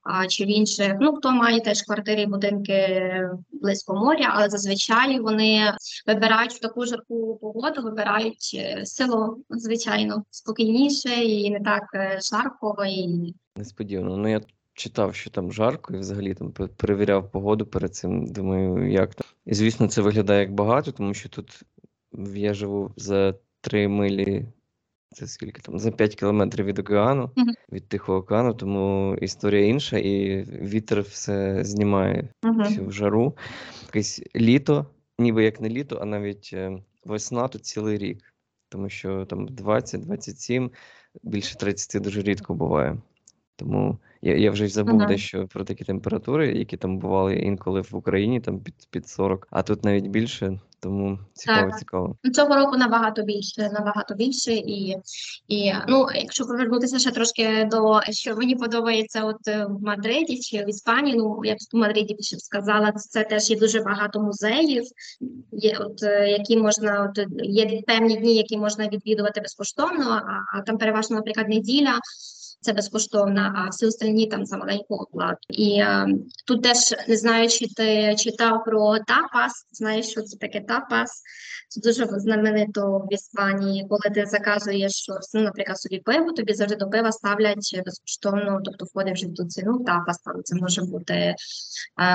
Speaker 2: а, чи в інших. Ну, хто має теж квартири і будинки близько моря, але зазвичай вони вибирають в таку жарку погоду, вибирають е, село, звичайно, спокійніше і не так е, жарко. І...
Speaker 1: Несподівано. Ну, я читав, що там жарко, і взагалі там перевіряв погоду перед цим. Думаю, як там. І звісно, це виглядає як багато, тому що тут я живу за 3 милі, це скільки там, за 5 кілометрів від океану,
Speaker 2: Мгм.
Speaker 1: від Тихого океану, тому історія інша, і вітер все знімає
Speaker 2: Мгм.
Speaker 1: всю жару. Якесь літо, ніби як не літо, а навіть е, весна тут цілий рік. Тому що там 20-27, більше 30 дуже рідко буває. Тому я, я вже забув
Speaker 2: Ага.
Speaker 1: дещо про такі температури, які там бували інколи в Україні, там під, під 40, а тут навіть більше, тому цікаво,
Speaker 2: Так.
Speaker 1: цікаво.
Speaker 2: Ну, Цього року набагато більше, набагато більше, і, і ну, якщо повернутися ще трошки до що мені подобається, от е, в Мадриді чи в Іспанії, ну я б в Мадриді більше б сказала, це теж є дуже багато музеїв, є от е, які можна, от є певні дні, які можна відвідувати безкоштовно, а, а там переважно, наприклад, неділя. Це безкоштовно, а всі остальні там за маленьку оплату. І е, тут теж не знаю, чи ти читав про тапас. Знаєш, що це таке тапас? Це дуже знаменито в Іспанії, коли ти заказуєш ну, наприклад, собі пиво, тобі завжди до пива ставлять безкоштовно, тобто входить вже в ціну тапас. Там це може бути е,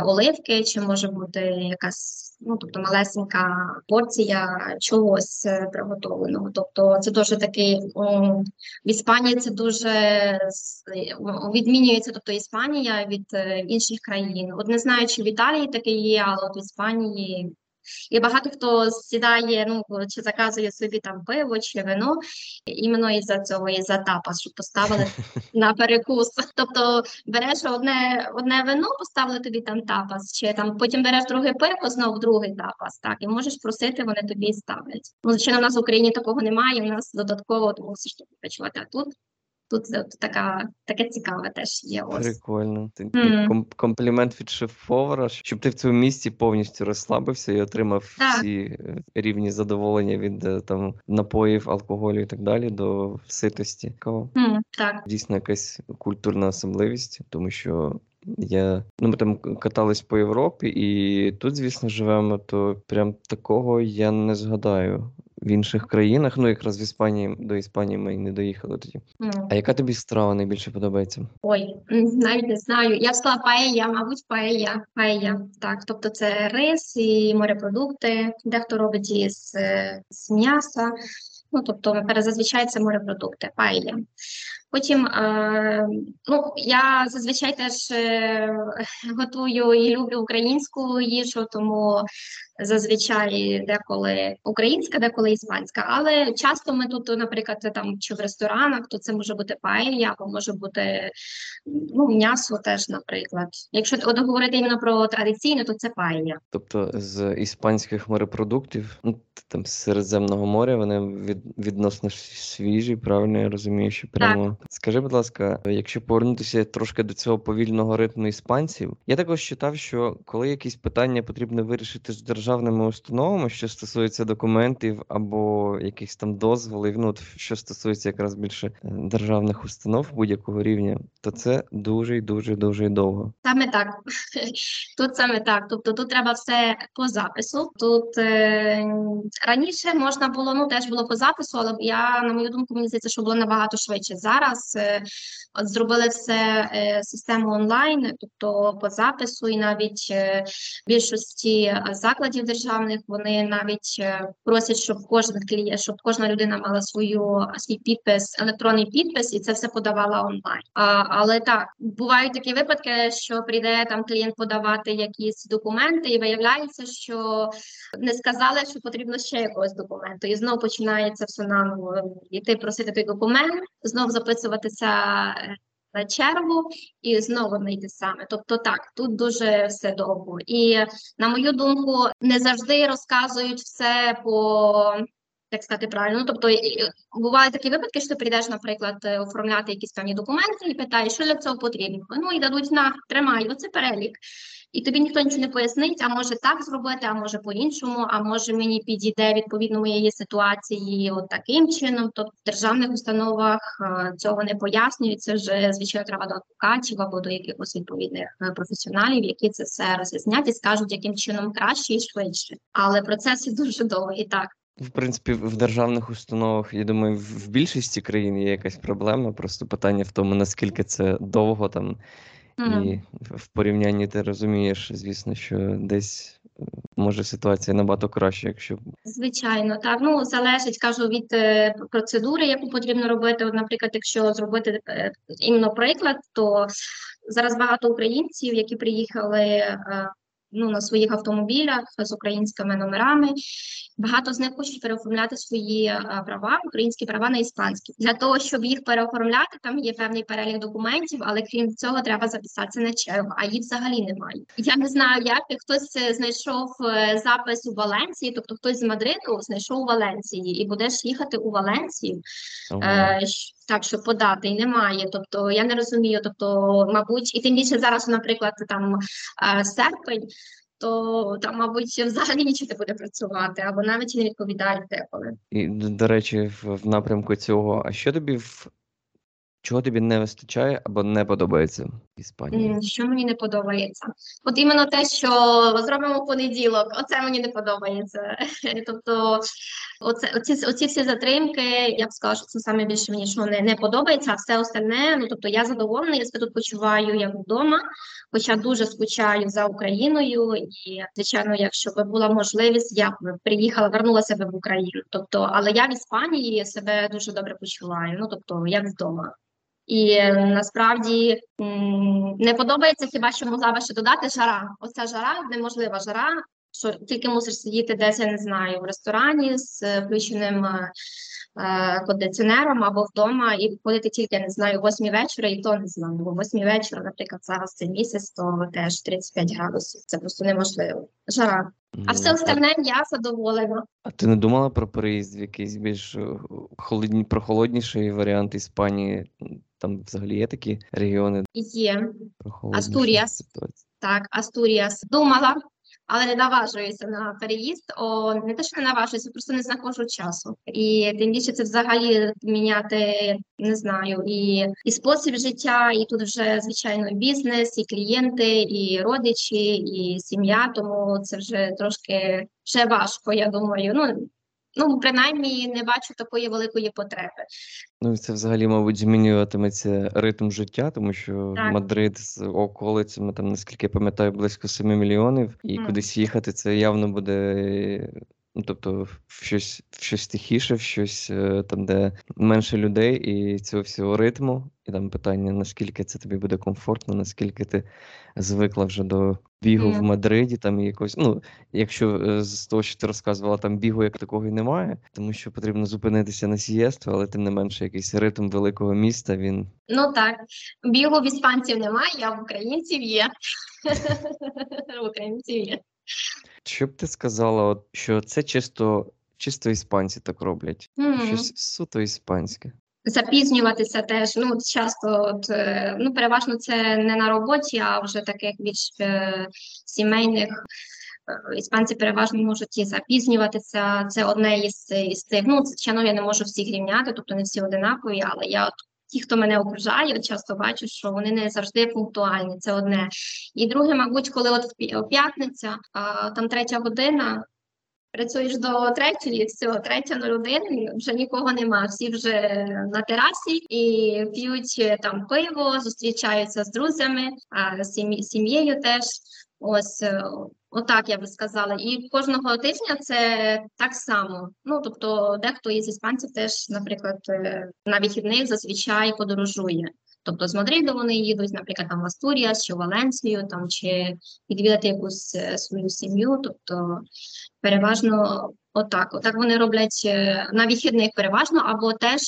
Speaker 2: оливки, чи може бути якась, ну тобто малесенька порція чогось е, приготовленого. Тобто це дуже такий в Іспанії це дуже відмінюється, тобто Іспанія від е, інших країн. От не знаю, чи в Італії таке є, але от в Іспанії і багато хто сідає, ну чи заказує собі там пиво чи вино, іменно із-за цього, із-за тапас, щоб поставили (laughs) на перекус. Тобто береш одне, одне вино, поставили тобі там тапас, чи там потім береш друге пиво, знов другий тапас, так, і можеш просити, вони тобі ставлять. Ну, звичайно, у нас в Україні такого немає, у нас додатково ти мусиш тобі працювати, а тут. Тут е, така, таке цікаве теж є ось.
Speaker 1: Прикольно. Ти-
Speaker 2: Мгм.
Speaker 1: комплімент від шеф-повара, щоб ти в цьому місці повністю розслабився і отримав
Speaker 2: Так.
Speaker 1: всі е, рівні задоволення від е, там напоїв, алкоголю і так далі до ситості.
Speaker 2: М, так.
Speaker 1: Дійсно, якась культурна особливість, тому що я ну ми там катались по Європі, і тут, звісно, живемо, то прям такого я не згадаю. В інших країнах, ну якраз в Іспанії до Іспанії ми не доїхали тоді.
Speaker 2: М.
Speaker 1: А яка тобі страва найбільше подобається?
Speaker 2: Ой, навіть не знаю. Я б сказала паella, мабуть, паella, паella. Так, тобто це рис і морепродукти. Дехто робить із е, з м'яса. Ну, тобто, зазвичай це морепродукти, паella. Потім, е, ну, я зазвичай теж е, (laughs) готую і люблю українську їжу, тому зазвичай деколи українська, деколи іспанська. Але часто ми тут, наприклад, там чи в ресторанах, то це може бути паella, або може бути ну, м'ясо теж, наприклад. Якщо от говорити іменно про традиційне, то це паella.
Speaker 1: Тобто з іспанських морепродуктів, ну там з Середземного моря, вони від, відносно свіжі, правильно я розумію, що прямо. Скажи, будь ласка, якщо повернутися трошки до цього повільного ритму іспанців, я також читав, що коли якісь питання потрібно вирішити з державними установами, що стосується документів або якихось там дозволів, ну що стосується якраз більше е, державних установ будь-якого рівня, то це дуже й дуже дуже довго.
Speaker 2: Саме так. (laughs) Тут саме так. Тобто тут треба все по запису. Тут е, раніше можна було, ну теж було по запису, але я, на мою думку, мені здається, що було набагато швидше. Зараз е, от зробили все е, систему онлайн, тобто по запису, і навіть е, більшості е, закладів державних вони навіть е, просять, щоб кожен клієнт, щоб кожна людина мала свою свій підпис, електронний підпис, і це все подавала онлайн. А, але так, бувають такі випадки, що прийде там клієнт подавати якісь документи, і виявляється, що не сказали, що потрібно ще якогось документу. І знову починається все наново йти просити той документ, знову записуватися. На чергу і знову не йти саме. Тобто так, тут дуже все довго. І на мою думку, не завжди розказують все по як сказати правильно. Ну, тобто бувають такі випадки, що ти прийдеш, наприклад, е, оформляти якісь певні документи і питаєш, що для цього потрібно. Ну і дадуть на тримай, оце перелік. І тобі ніхто нічого не пояснить, а може так зробити, а може по-іншому, а може мені підійде відповідно моєї ситуації от таким чином. Тобто в державних установах е, цього не пояснюють. Це вже звичайно треба до адвокатів або до якихось відповідних е, професіоналів, які це все роз'яснять і скажуть, яким чином краще і швидше. Але процес дуже довгий. Так
Speaker 1: В принципі, в державних установах, я думаю, в більшості країн є якась проблема. Просто питання в тому, наскільки це довго там,
Speaker 2: Мгм.
Speaker 1: і в порівнянні ти розумієш, звісно, що десь е, може ситуація набагато краще, якщо
Speaker 2: Звичайно, так. Ну, залежить, кажу, від е, процедури, яку потрібно робити. От, наприклад, якщо зробити е, іменно приклад, то зараз багато українців, які приїхали ну, на своїх автомобілях з українськими номерами, багато з них хочуть переоформляти свої е, права, українські права на іспанські. Для того, щоб їх переоформляти, там є певний перелік документів, але крім цього, треба записатися на чергу, а їх взагалі немає. Я не знаю, як хтось е, знайшов е, запис у Валенції, тобто хтось з Мадриду знайшов у Валенції, і будеш їхати у Валенцію,
Speaker 1: Ого.
Speaker 2: Так, що подати, і немає. Тобто я не розумію. Тобто, мабуть, і тим більше зараз, наприклад, там е, серпень. То там, мабуть, взагалі нічого не буде працювати, або навіть не відповідають деколи.
Speaker 1: І, до речі, в, напрямку цього, а що тобі в чого тобі не вистачає або не подобається Іспанії?
Speaker 2: Що мені не подобається? От іменно те, що зробимо в понеділок, оце мені не подобається. (laughs) Тобто, оце, оці, оці всі затримки, я б сказала, що це саме більше мені що не, не подобається, а все остальне, ну тобто я задоволена, я себе тут почуваю як вдома, хоча дуже скучаю за Україною, і звичайно, якщо б була можливість, я б приїхала, вернулася б в Україну. Тобто, але я в Іспанії себе дуже добре почуваю. Ну тобто, як вдома. І е, насправді не подобається хіба що могла би ще додати жара. Оця жара, неможлива жара, що тільки мусиш сидіти десь, я не знаю, в ресторані з е, включеним е, е, кондиціонером або вдома, і виходити тільки, я не знаю, о 8 вечора, і то не знаю. Бо 8 вечора, наприклад, зараз цей місяць, то теж 35 градусів. Це просто неможливо. Жара. А все
Speaker 1: Ну,
Speaker 2: остальне я задоволена.
Speaker 1: А ти не думала про переїзд в якийсь більш холодні, прохолодніший варіант Іспанії? Там взагалі є такі регіони
Speaker 2: Є. Астуріас. Так, Астуріас. Думала, але не наважуюся на переїзд. О, не те, що не наважуюся, просто не знаходжу часу. І тим більше це взагалі міняти, не знаю, і, і спосіб життя, і тут вже звичайно бізнес, і клієнти, і родичі, і сім'я. Тому це вже трошки вже важко, я думаю. Ну, ну принаймні не бачу такої великої потреби.
Speaker 1: Ну, і це взагалі, мабуть, змінюватиметься ритм життя, тому що
Speaker 2: Так.
Speaker 1: Мадрид з околицями, там, наскільки я пам'ятаю, близько 7 мільйонів, і
Speaker 2: mm.
Speaker 1: кудись їхати це явно буде. Ну, тобто, в щось, в щось тихіше, в щось е, там, де менше людей, і цього всього ритму. І там питання, наскільки це тобі буде комфортно, наскільки ти звикла вже до бігу в Мадриді, там якось. Ну, якщо е, з того, що ти розказувала, там бігу як такого і немає, тому що потрібно зупинитися на сієсту, але тим не менше, якийсь ритм великого міста він
Speaker 2: Ну так, бігу в іспанців немає, а в українців є. (laughs) В українців є.
Speaker 1: Що б ти сказала, от, що це чисто, чисто іспанці так роблять?
Speaker 2: Мгм.
Speaker 1: Щось суто іспанське.
Speaker 2: Запізнюватися теж. Ну, часто, от, е, ну, переважно це не на роботі, а вже таких більш е, сімейних. Е, Іспанці переважно можуть і запізнюватися. Це одне із, із тих. Ну, звичайно, я не можу всіх рівняти, тобто не всі одинакові, але я от ті, хто мене окружає, часто бачу, що вони не завжди пунктуальні. Це одне. І друге, мабуть, коли от п'ятниця, там третя година. Працюєш до третьої, все, третя на один, вже нікого нема. Всі вже на терасі і п'ють е, там пиво, зустрічаються з друзями, з сім'єю теж. Ось е, отак я би сказала. І кожного тижня це так само. Ну тобто, дехто із іспанців теж, наприклад, е, на вихідних зазвичай подорожує. Тобто з Мадриду вони їдуть, наприклад, там в Астуріас чи в Валенсію, там чи відвідати якусь е, свою сім'ю. Тобто переважно отак. Отак вони роблять е, на вихідних переважно, або теж,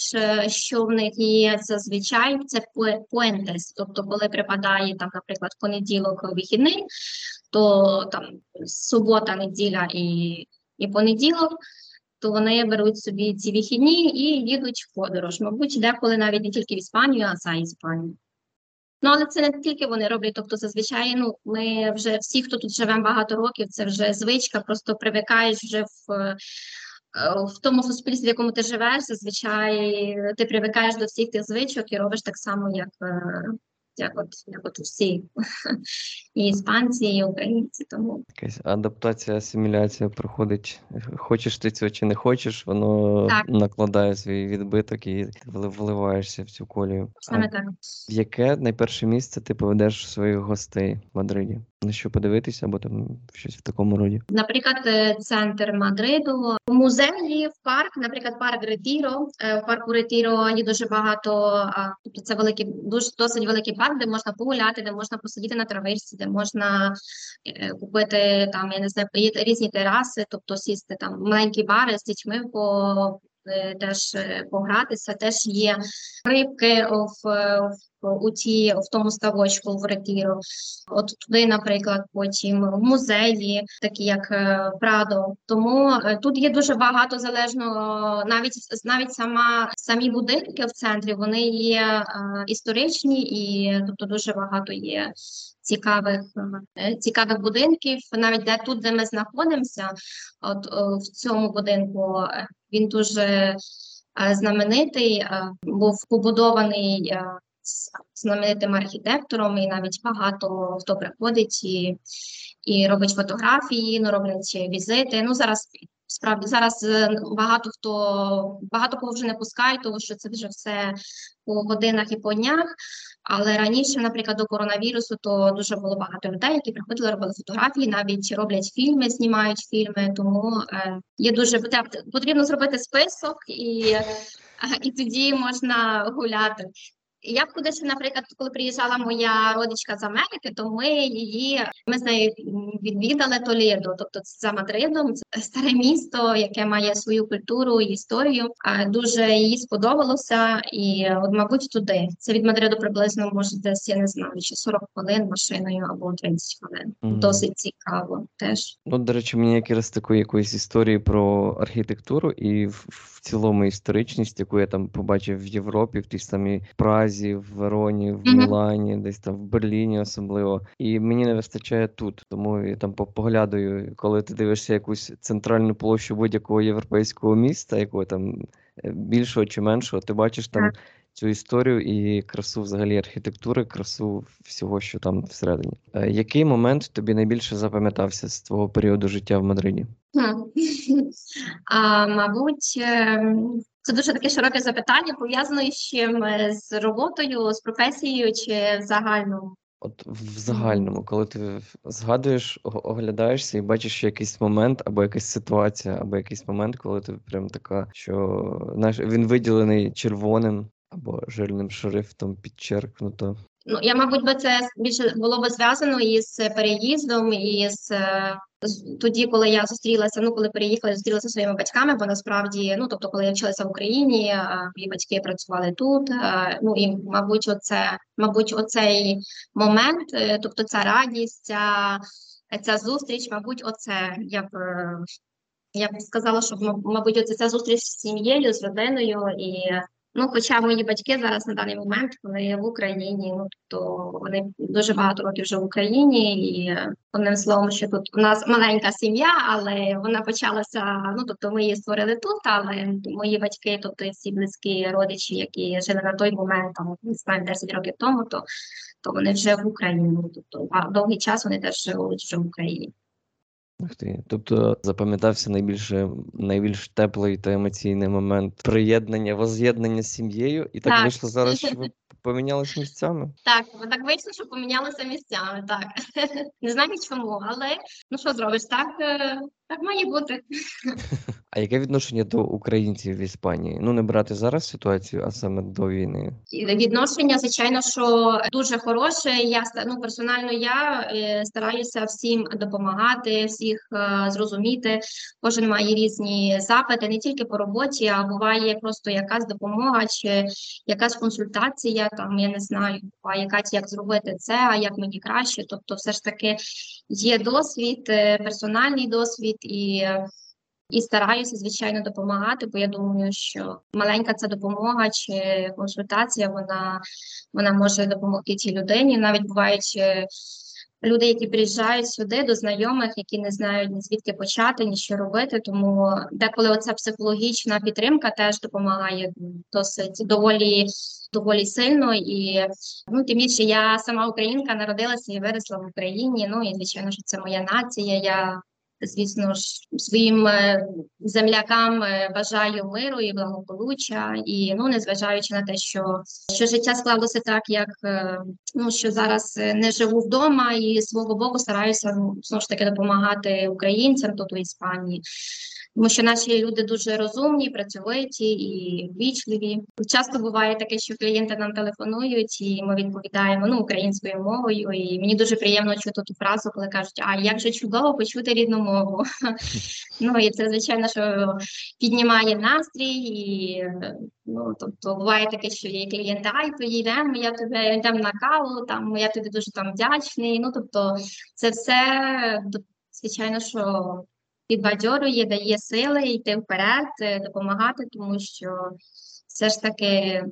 Speaker 2: що в них є зазвичай, це пуе- пуентес. Тобто, коли припадає там, наприклад, понеділок вихідний, то там субота, неділя і, і понеділок. То вони беруть собі ці вихідні і їдуть в подорож. Мабуть, деколи навіть не тільки в Іспанію, а за Іспанію. Ну, але це не тільки вони роблять. Тобто, зазвичай, ну, ми вже всі, хто тут живемо багато років, це вже звичка, просто привикаєш вже в, е, в тому суспільстві, в якому ти живеш. Зазвичай ти привикаєш до всіх тих звичок і робиш так само, як, е, як, от, як от всі і іспанці, і українці. Тому
Speaker 1: Якась адаптація, асиміляція проходить. Хочеш ти цього чи не хочеш, воно
Speaker 2: Так.
Speaker 1: накладає свій відбиток і вливаєшся в цю колію. А
Speaker 2: саме так.
Speaker 1: в яке найперше місце ти поведеш своїх гостей в Мадриді? На що подивитися, або там щось в такому роді?
Speaker 2: Наприклад, е, центр Мадриду, музеї, парк, наприклад, парк Ретіро. Е, В парку Ретіро є дуже багато, тобто це великий, дуже досить великий парк, де можна погуляти, де можна посидіти на травичці, де можна е, купити там, я не знаю, різні тераси, тобто сісти там маленькі бари з дітьми по теж погратися. Теж є рибки в, в у ті в тому ставочку в Ретіро. От туди, наприклад, потім в музеї, такі як е, Прадо. Тому е, тут є дуже багато залежно навіть навіть сама самі будинки в центрі вони є е, історичні і тобто дуже багато є. Цікавих цікавих будинків, навіть де тут, де ми знаходимося, от в цьому будинку він дуже знаменитий, був побудований з знаменитим архітектором, і навіть багато хто приходить і, і робить фотографії, ну, роблять візити. Ну зараз справді зараз е, багато хто багато кого вже не пускають, тому що це вже все по годинах і по днях. Але раніше, наприклад, до коронавірусу, то дуже було багато людей, які приходили, робили фотографії, навіть роблять фільми, знімають фільми. Тому е, є дуже потрібно зробити список і, і тоді можна гуляти. Я б кудись, наприклад, коли приїжджала моя родичка з Америки, то ми її ми з нею відвідали Толєдо, тобто за Мадридом, це старе місто, яке має свою культуру і історію. А дуже їй сподобалося, і от, мабуть, туди. Це від Мадриду приблизно може десь я не знаю, чи 40 хвилин машиною або 30 хвилин.
Speaker 1: Мгм.
Speaker 2: Досить цікаво теж.
Speaker 1: Ну, до речі, мені якраз такої якоїсь історії про архітектуру і в, в цілому історичність, яку я там побачив в Європі, в тій самій Празі, в Вероні, в. Мілані, десь там в Берліні особливо. І мені не вистачає тут. Тому я там по- поглядаю, коли ти дивишся якусь центральну площу будь-якого європейського міста, якого там е, більшого чи меншого, ти бачиш там
Speaker 2: Так.
Speaker 1: Цю історію і красу взагалі архітектури, красу всього, що там всередині. Е, Який момент тобі найбільше запам'ятався з твого періоду життя в Мадриді? (laughs)
Speaker 2: А, мабуть, ем, це дуже таке широке запитання, пов'язане з чим Е, з роботою, з професією чи в загальному.
Speaker 1: От в загальному, коли ти згадуєш, оглядаєшся і бачиш якийсь момент, або якась ситуація, або якийсь момент, коли ти прям така, що знаєш, він виділений червоним або жирним шрифтом підчеркнуто.
Speaker 2: Ну, я, мабуть, би це більше було би зв'язано із переїздом, і з, е, тоді, коли я зустрілася, ну, коли переїхала, зустрілася своїми батьками, бо насправді, ну, тобто, коли я вчилася в Україні, мої батьки працювали тут, ну, і, мабуть, оце, мабуть, оцей момент, е, тобто ця радість, ця, ця зустріч, мабуть, оце, я б, я б сказала, що, мабуть, оце ця зустріч з сім'єю, з родиною, і Ну, хоча мої батьки зараз на даний момент вони в Україні, ну тобто вони дуже багато років вже в Україні, і е, одним словом, що тут у нас маленька сім'я, але вона почалася. Ну тобто ми її створили тут, але мої батьки, тобто всі близькі родичі, які жили на той момент, там не знаю, 10 років тому, то, то вони вже в Україні. Тобто ба- довгий час вони теж живуть вже в Україні.
Speaker 1: Ух ти. Тобто запам'ятався найбільше найбільш теплий та емоційний момент приєднання, воз'єднання з сім'єю, і так
Speaker 2: Так.
Speaker 1: вийшло зараз, що ви (laughs) помінялися місцями.
Speaker 2: Так, так вийшло, що помінялися місцями. Так (laughs) не знаю чому, але ну що зробиш, так, е, так має бути. (laughs)
Speaker 1: А яке відношення до українців в Іспанії? Ну, не брати зараз ситуацію, а саме до війни.
Speaker 2: Відношення, звичайно, що дуже хороше. Я ну, персонально я е, стараюся всім допомагати, всіх е, зрозуміти. Кожен має різні запити, не тільки по роботі, а буває просто якась допомога чи якась консультація. Там я не знаю, а якась як зробити це, а як мені краще. Тобто, все ж таки є досвід, е, персональний досвід і. І стараюся, звичайно, допомагати, бо я думаю, що маленька ця допомога чи консультація, вона, вона може допомогти цій людині. Навіть бувають е, люди, які приїжджають сюди до знайомих, які не знають ні звідки почати, ні що робити. Тому деколи оця психологічна підтримка теж допомагає досить доволі доволі сильно. І ну тим більше я сама українка народилася і виросла в Україні. Ну і звичайно, що це моя нація. Я Звісно ж, своїм е, землякам е, бажаю миру і благополуччя, і ну незважаючи на те, що що життя склалося так, як е, ну що зараз не живу вдома, і свого боку стараюся ну, знову ж таки допомагати українцям тут у Іспанії. Тому що наші люди дуже розумні, працьовиті і ввічливі. Часто буває таке, що клієнти нам телефонують, і ми відповідаємо ну українською мовою. І мені дуже приємно чути ту фразу, коли кажуть, а як же чудово почути рідну мову. (laughs) Ну і це звичайно, що піднімає настрій, і ну тобто буває таке, що є клієнти, ай, поїдемо, я тебе йдемо на каву, там я тобі дуже там вдячний. Ну тобто, це все звичайно, що підбадьорює, дає сили йти вперед, е, допомагати, тому що все ж таки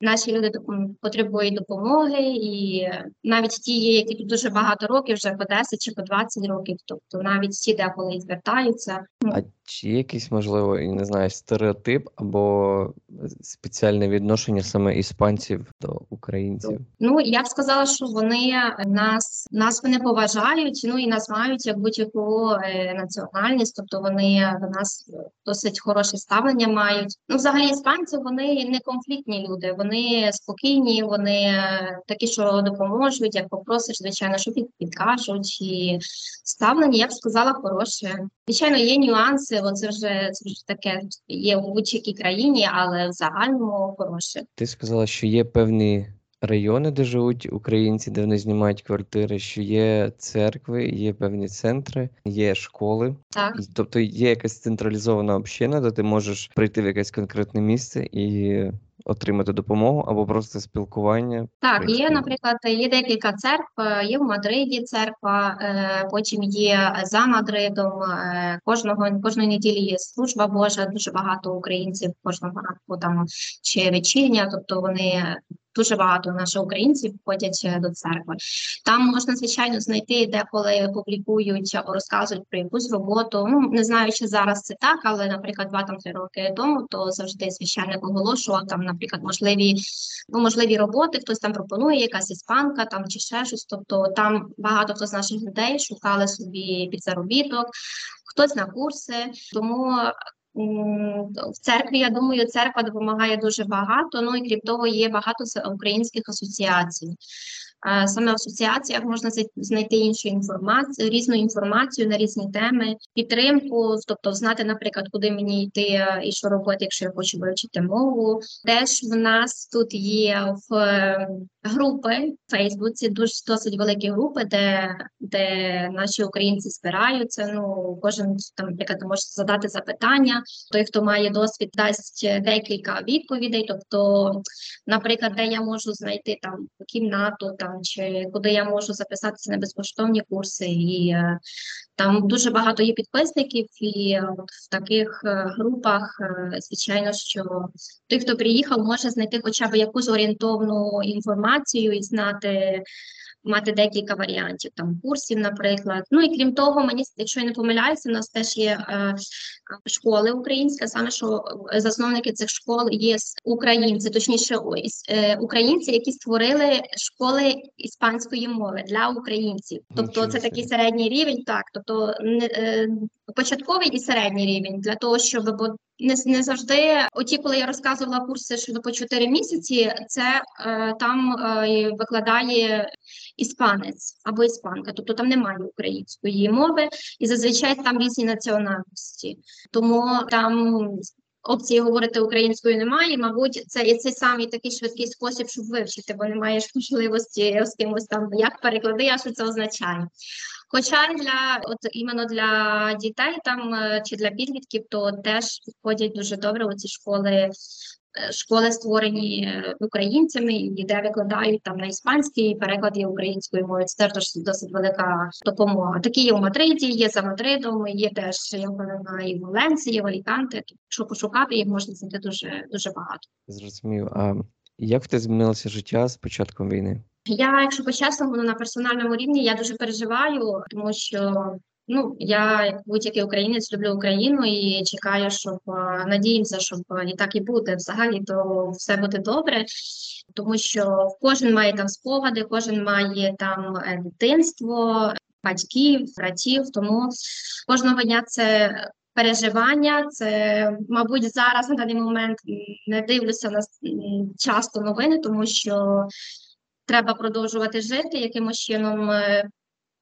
Speaker 2: Наші люди потребують допомоги, і навіть ті, які тут дуже багато років, вже по 10 чи по 20 років, тобто навіть ті, деколи звертаються.
Speaker 1: Ну. А чи є якийсь, можливо, не знаю, стереотип або спеціальне відношення саме іспанців до українців?
Speaker 2: Ну я б сказала, що вони нас нас вони поважають, ну і нас мають як будь-яку е, національність, тобто вони до нас досить хороше ставлення мають. Ну, взагалі, іспанці вони не конфліктні люди. Вони вони спокійні, вони такі, що допоможуть, як попросиш, звичайно, що підкажуть. І ставлення, я б сказала, хороше. Звичайно, є нюанси, оце вже це вже таке є у будь-якій країні, але в загальному хороше.
Speaker 1: Ти сказала, що є певні. Райони, де живуть українці, де вони знімають квартири, що є церкви, є певні центри, є школи.
Speaker 2: Так.
Speaker 1: Тобто є якась централізована община, де ти можеш прийти в якесь конкретне місце і отримати допомогу або просто спілкування.
Speaker 2: Так, є, наприклад, є декілька церкв, е, є в Мадриді церква, е, потім є за Мадридом. Е, кожного кожної неділі є служба Божа, дуже багато українців кожного ранку там чи вечірня, тобто вони Дуже багато наших українців ходять е, до церкви. Там можна звичайно знайти, деколи публікують або розказують про якусь роботу. Ну не знаю, чи зараз це так, але, наприклад, два там три роки тому, то завжди священник оголошував там, наприклад, можливі ну, можливі роботи. Хтось там пропонує якась іспанка, там чи ще щось. Тобто там багато хто з наших людей шукали собі під заробіток, хтось на курси. Тому в церкві, я думаю, церква допомагає дуже багато. Ну і крім того, є багато українських асоціацій. Саме в асоціаціях можна знайти іншу інформацію, різну інформацію на різні теми, підтримку, тобто знати, наприклад, куди мені йти і що робити, якщо я хочу вивчити мову. Теж в нас тут є в групи в Фейсбуці, дуже досить великі групи, де де наші українці збираються. Ну кожен там, наприклад, може задати запитання. Той, хто має досвід, дасть декілька відповідей. Тобто, наприклад, де я можу знайти там кімнату, там чи куди я можу записатися на безкоштовні курси, і е, там дуже багато є підписників, і от в таких е, групах, е, звичайно, що той, хто приїхав, може знайти хоча б якусь орієнтовну інформацію і знати мати декілька варіантів там курсів, наприклад. Ну і крім того, мені якщо я не помиляюся, у нас теж є е, школи українські, саме що засновники цих школ є українці, точніше е, українці, які створили школи іспанської мови для українців. Тобто це такий середній рівень, так тобто не е, початковий і середній рівень для того, щоб бо не не завжди, оті, коли я розказувала курси щодо по 4 місяці, це е, там е, викладає іспанець або іспанка, тобто там немає української мови, і зазвичай там різні національності, тому там. Опції говорити українською немає, мабуть, це і цей самий такий швидкий спосіб, щоб вивчити, бо не маєш можливості з кимось там як переклади, а що це означає. Хоча для от іменно для дітей там е, чи для підлітків, то теж підходять дуже добре у ці школи е, школи створені е, українцями, і де викладають там на іспанській переклад є українською мовою. Це теж досить, велика допомога. Такі є у Мадриді, є за Мадридом, є теж я впевнена, і в Валенції, в Аліканте. Якщо пошукати їх можна знайти дуже дуже багато.
Speaker 1: Зрозумів. А як в тебе змінилося життя з початком війни?
Speaker 2: Я, якщо по-чесному, на персональному рівні, я дуже переживаю, тому що ну я, як будь-який українець, люблю Україну і чекаю, щоб е, надіємося, щоб і так і буде. Взагалі, то все буде добре, тому що кожен має там спогади, кожен має там е, дитинство, батьків, братів. Тому кожного дня це. Переживання, це, мабуть, зараз на даний момент не дивлюся на часто новини, тому що треба продовжувати жити, якимось чином е,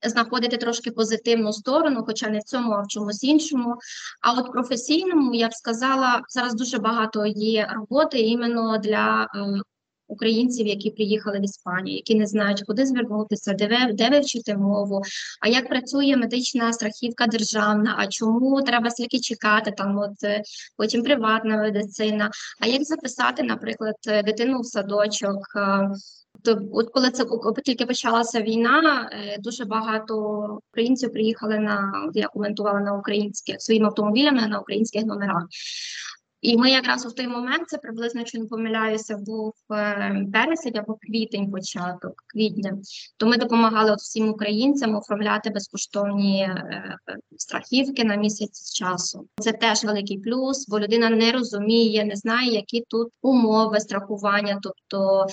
Speaker 2: знаходити трошки позитивну сторону, хоча не в цьому, а в чомусь іншому. А от професійному, я б сказала, зараз дуже багато є роботи іменно для е, українців, які приїхали в Іспанію, які не знають, куди звернутися, де, ви- де вивчити мову, а як працює медична страхівка державна, а чому треба стільки чекати, там от е, потім приватна медицина, а як записати, наприклад, е, дитину в садочок. е, то от коли це тільки почалася війна, дуже багато українців приїхали на я коментувала на українських своїми автомобілями на українських номерах. І ми якраз у той момент, це приблизно, якщо не помиляюся, був е, березень або квітень, початок квітня. То ми допомагали от всім українцям оформляти безкоштовні е, страхівки на місяць часу. Це теж великий плюс, бо людина не розуміє, не знає, які тут умови страхування, тобто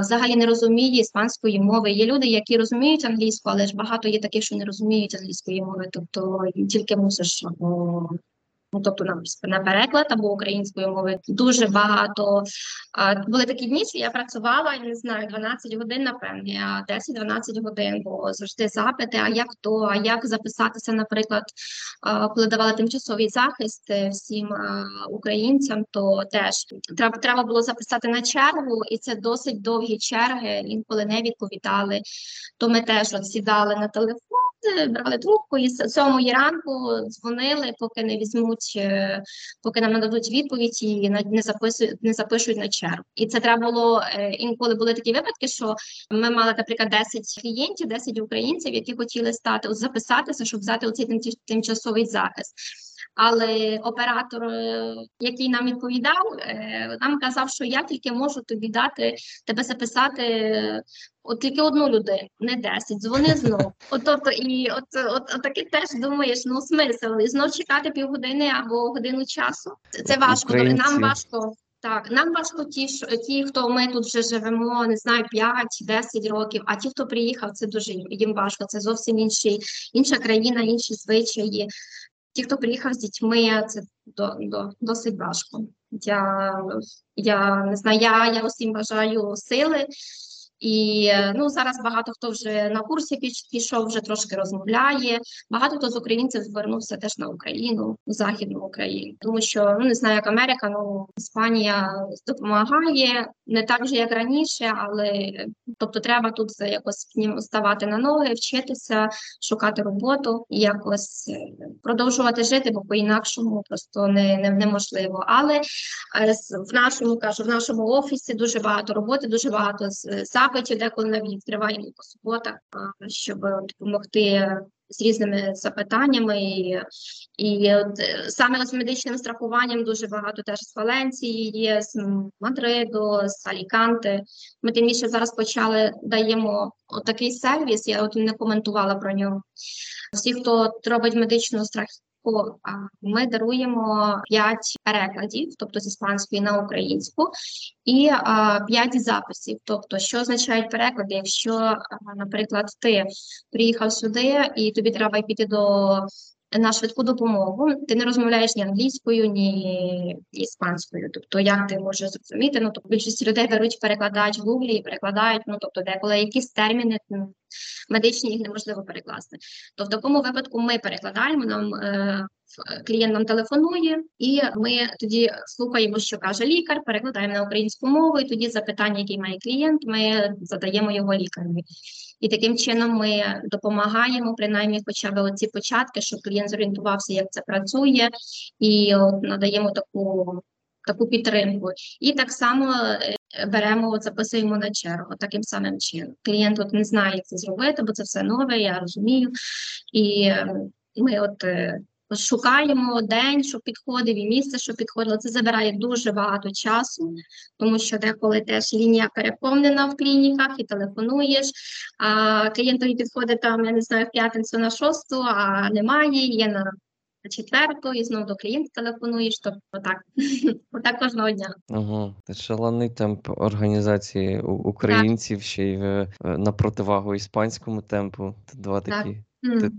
Speaker 2: взагалі не розуміє іспанської мови. Є люди, які розуміють англійську, але ж багато є таких, що не розуміють англійської мови, тобто тільки мусиш Ну, тобто на, на переклад або української мови дуже багато. А, були такі дні, що я працювала, не знаю, 12 годин, напевне, а 10-12 годин, бо завжди запити, а як то, а як записатися, наприклад, а, коли давали тимчасовий захист е, всім а, українцям, то теж треба, треба було записати на чергу, і це досить довгі черги, інколи не відповідали. То ми теж от сідали на телефон, брали трубку і сьомої ранку дзвонили, поки не візьмуть, е, поки нам нададуть відповідь і не записують, не запишуть на чергу. І це треба було е, інколи були такі випадки, що ми мали, наприклад, 10 клієнтів, 10 українців, які хотіли стати записатися, щоб взяти оцей тимча- тимчасовий захист. Але оператор, е, який нам відповідав, е, нам казав, що я тільки можу тобі дати тебе записати от тільки одну людину, не 10, дзвони (laughs) знов. От, тобто, і от, от, от таки теж думаєш, ну смисл, і знов чекати півгодини або годину часу. Це, це важко. Добре, Нам важко. Так, нам важко ті, що ті, хто ми тут вже живемо, не знаю, 5-10 років, а ті, хто приїхав, це дуже їм- їм важко. Це зовсім інший, інша країна, інші звичаї. Ті, хто приїхав з дітьми, це до, до, досить важко. Я, я не знаю, я, я усім бажаю сили. І ну зараз багато хто вже на курсі піш- пішов, вже трошки розмовляє. Багато хто з українців звернувся теж на Україну, в Західну Україну, тому що ну не знаю, як Америка, ну Іспанія допомагає не так же, як раніше, але тобто треба тут якось ставати на ноги, вчитися, шукати роботу і якось е, продовжувати жити, бо по-інакшому просто не, не неможливо. Але е, в нашому кажу, в нашому офісі дуже багато роботи, дуже багато з- запитів, деколи навіть відкриваємо по суботах, щоб допомогти з різними запитаннями. І, і от, е, саме з медичним страхуванням дуже багато теж з Валенції є, з Мадриду, з Аліканте. Ми тим більше зараз почали даємо такий сервіс. Я от не коментувала про нього. Всі, хто робить медичну страхівку, а, ми даруємо 5 перекладів, тобто з іспанської на українську, і п'ять 5 записів. Тобто, що означають переклади? Якщо, наприклад, ти приїхав сюди і тобі треба піти до на швидку допомогу, ти не розмовляєш ні англійською, ні іспанською. Тобто, як ти можеш зрозуміти? Ну, тобто більшість людей беруть, перекладач в гуглі і перекладають. Ну, тобто, деколи якісь терміни медичні їх неможливо перекласти. То в такому випадку ми перекладаємо нам. Е, Клієнт нам телефонує, і ми тоді слухаємо, що каже лікар, перекладаємо на українську мову, і тоді запитання, які має клієнт, ми задаємо його лікареві. І таким чином ми допомагаємо, принаймні, хоча б оці початки, щоб клієнт зорієнтувався, як це працює, і от надаємо таку таку підтримку. І так само е, беремо, от записуємо на чергу таким самим чином. Клієнт от не знає, як це зробити, бо це все нове, я розумію. І е, ми от е, шукаємо день, що підходив, і місце, що підходило. Це забирає дуже багато часу, тому що деколи теж лінія переповнена в клініках і телефонуєш. А клієнтові підходить там, я не знаю, в п'ятницю на шосту, а немає, є на четверту, і знову до клієнта телефонуєш. Тобто так, (laughs) отак кожного дня.
Speaker 1: Ага. Шалений темп організації українців ще й е, на противагу іспанському темпу. Два
Speaker 2: Так.
Speaker 1: такі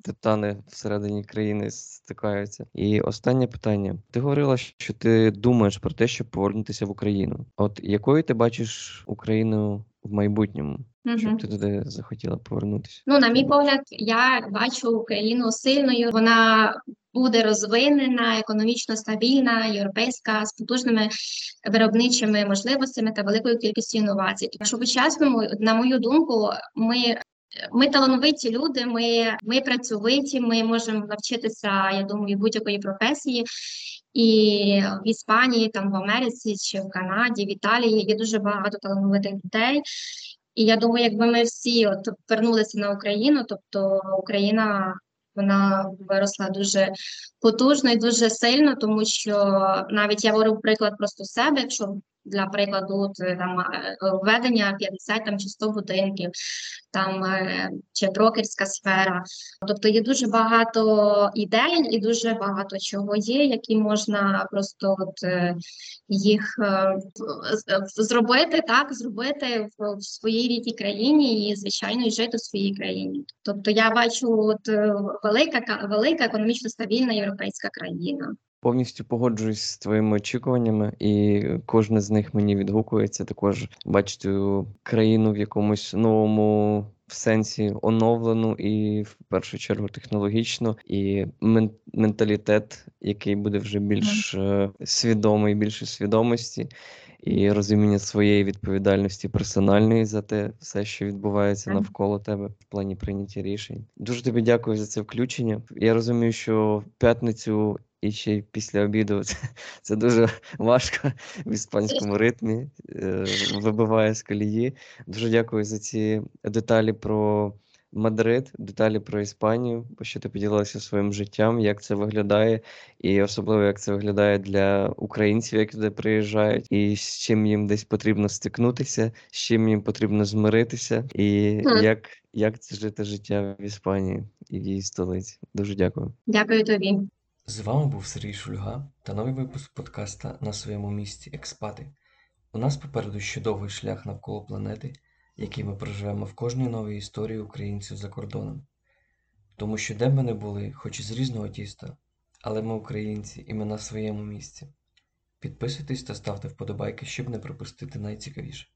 Speaker 1: Титани всередині країни стикаються. І останнє питання. Ти говорила, що ти думаєш про те, щоб повернутися в Україну. От якою ти бачиш Україну в майбутньому? Щоб ти туди захотіла повернутися?
Speaker 2: Ну, на мій погляд, я бачу Україну сильною. Вона буде розвинена, економічно стабільна, європейська, з потужними виробничими можливостями та великою кількістю інновацій. Якщо по-чесному, на мою думку, ми. Ми талановиті люди, ми, ми працьовиті, ми можемо навчитися, я думаю, будь-якої професії. І в Іспанії, там в Америці чи в Канаді, в Італії є дуже багато талановитих людей. І я думаю, якби ми всі от вернулися на Україну, тобто Україна вона виросла дуже потужно і дуже сильно, тому що навіть я говорю приклад просто себе, якщо для прикладу, е, там е, введення 50 там чи 100 будинків, там е, чи брокерська сфера. Тобто є дуже багато ідей і дуже багато чого є, які можна просто от е, їх е, зробити так, зробити в, в своїй рідній країні і, звичайно, і жити в своїй країні. Тобто я бачу от е, велика ка- велика економічно стабільна європейська країна.
Speaker 1: Повністю погоджуюсь з твоїми очікуваннями, і кожне з них мені відгукується. Також бачити країну в якомусь новому в сенсі оновлену і в першу чергу технологічно, і мен- менталітет, який буде вже більш е, свідомий, більше свідомості. І розуміння своєї відповідальності персональної за те все, що відбувається навколо тебе в плані прийняття рішень. Дуже тобі дякую за це включення. Я розумію, що в п'ятницю і ще й після обіду (laughs) це, це дуже важко в іспанському ритмі, е, вибиває з колії. Дуже дякую за ці деталі про Мадрид, деталі про Іспанію, що ти поділилася своїм життям, як це виглядає, і особливо як це виглядає для українців, які туди приїжджають, і з чим їм десь потрібно стикнутися, з чим їм потрібно змиритися, і
Speaker 2: Мгм.
Speaker 1: як, як це жити життя в Іспанії і в її столиці. Дуже дякую.
Speaker 2: Дякую тобі.
Speaker 1: З вами був Сергій Шульга та новий випуск подкаста на своєму місці Експати. У нас попереду ще довгий шлях навколо планети, який ми проживемо в кожній новій історії українців за кордоном. Тому що де б ми не були, хоч і з різного тіста, але ми українці і ми на своєму місці. Підписуйтесь та ставте вподобайки, щоб не пропустити найцікавіше.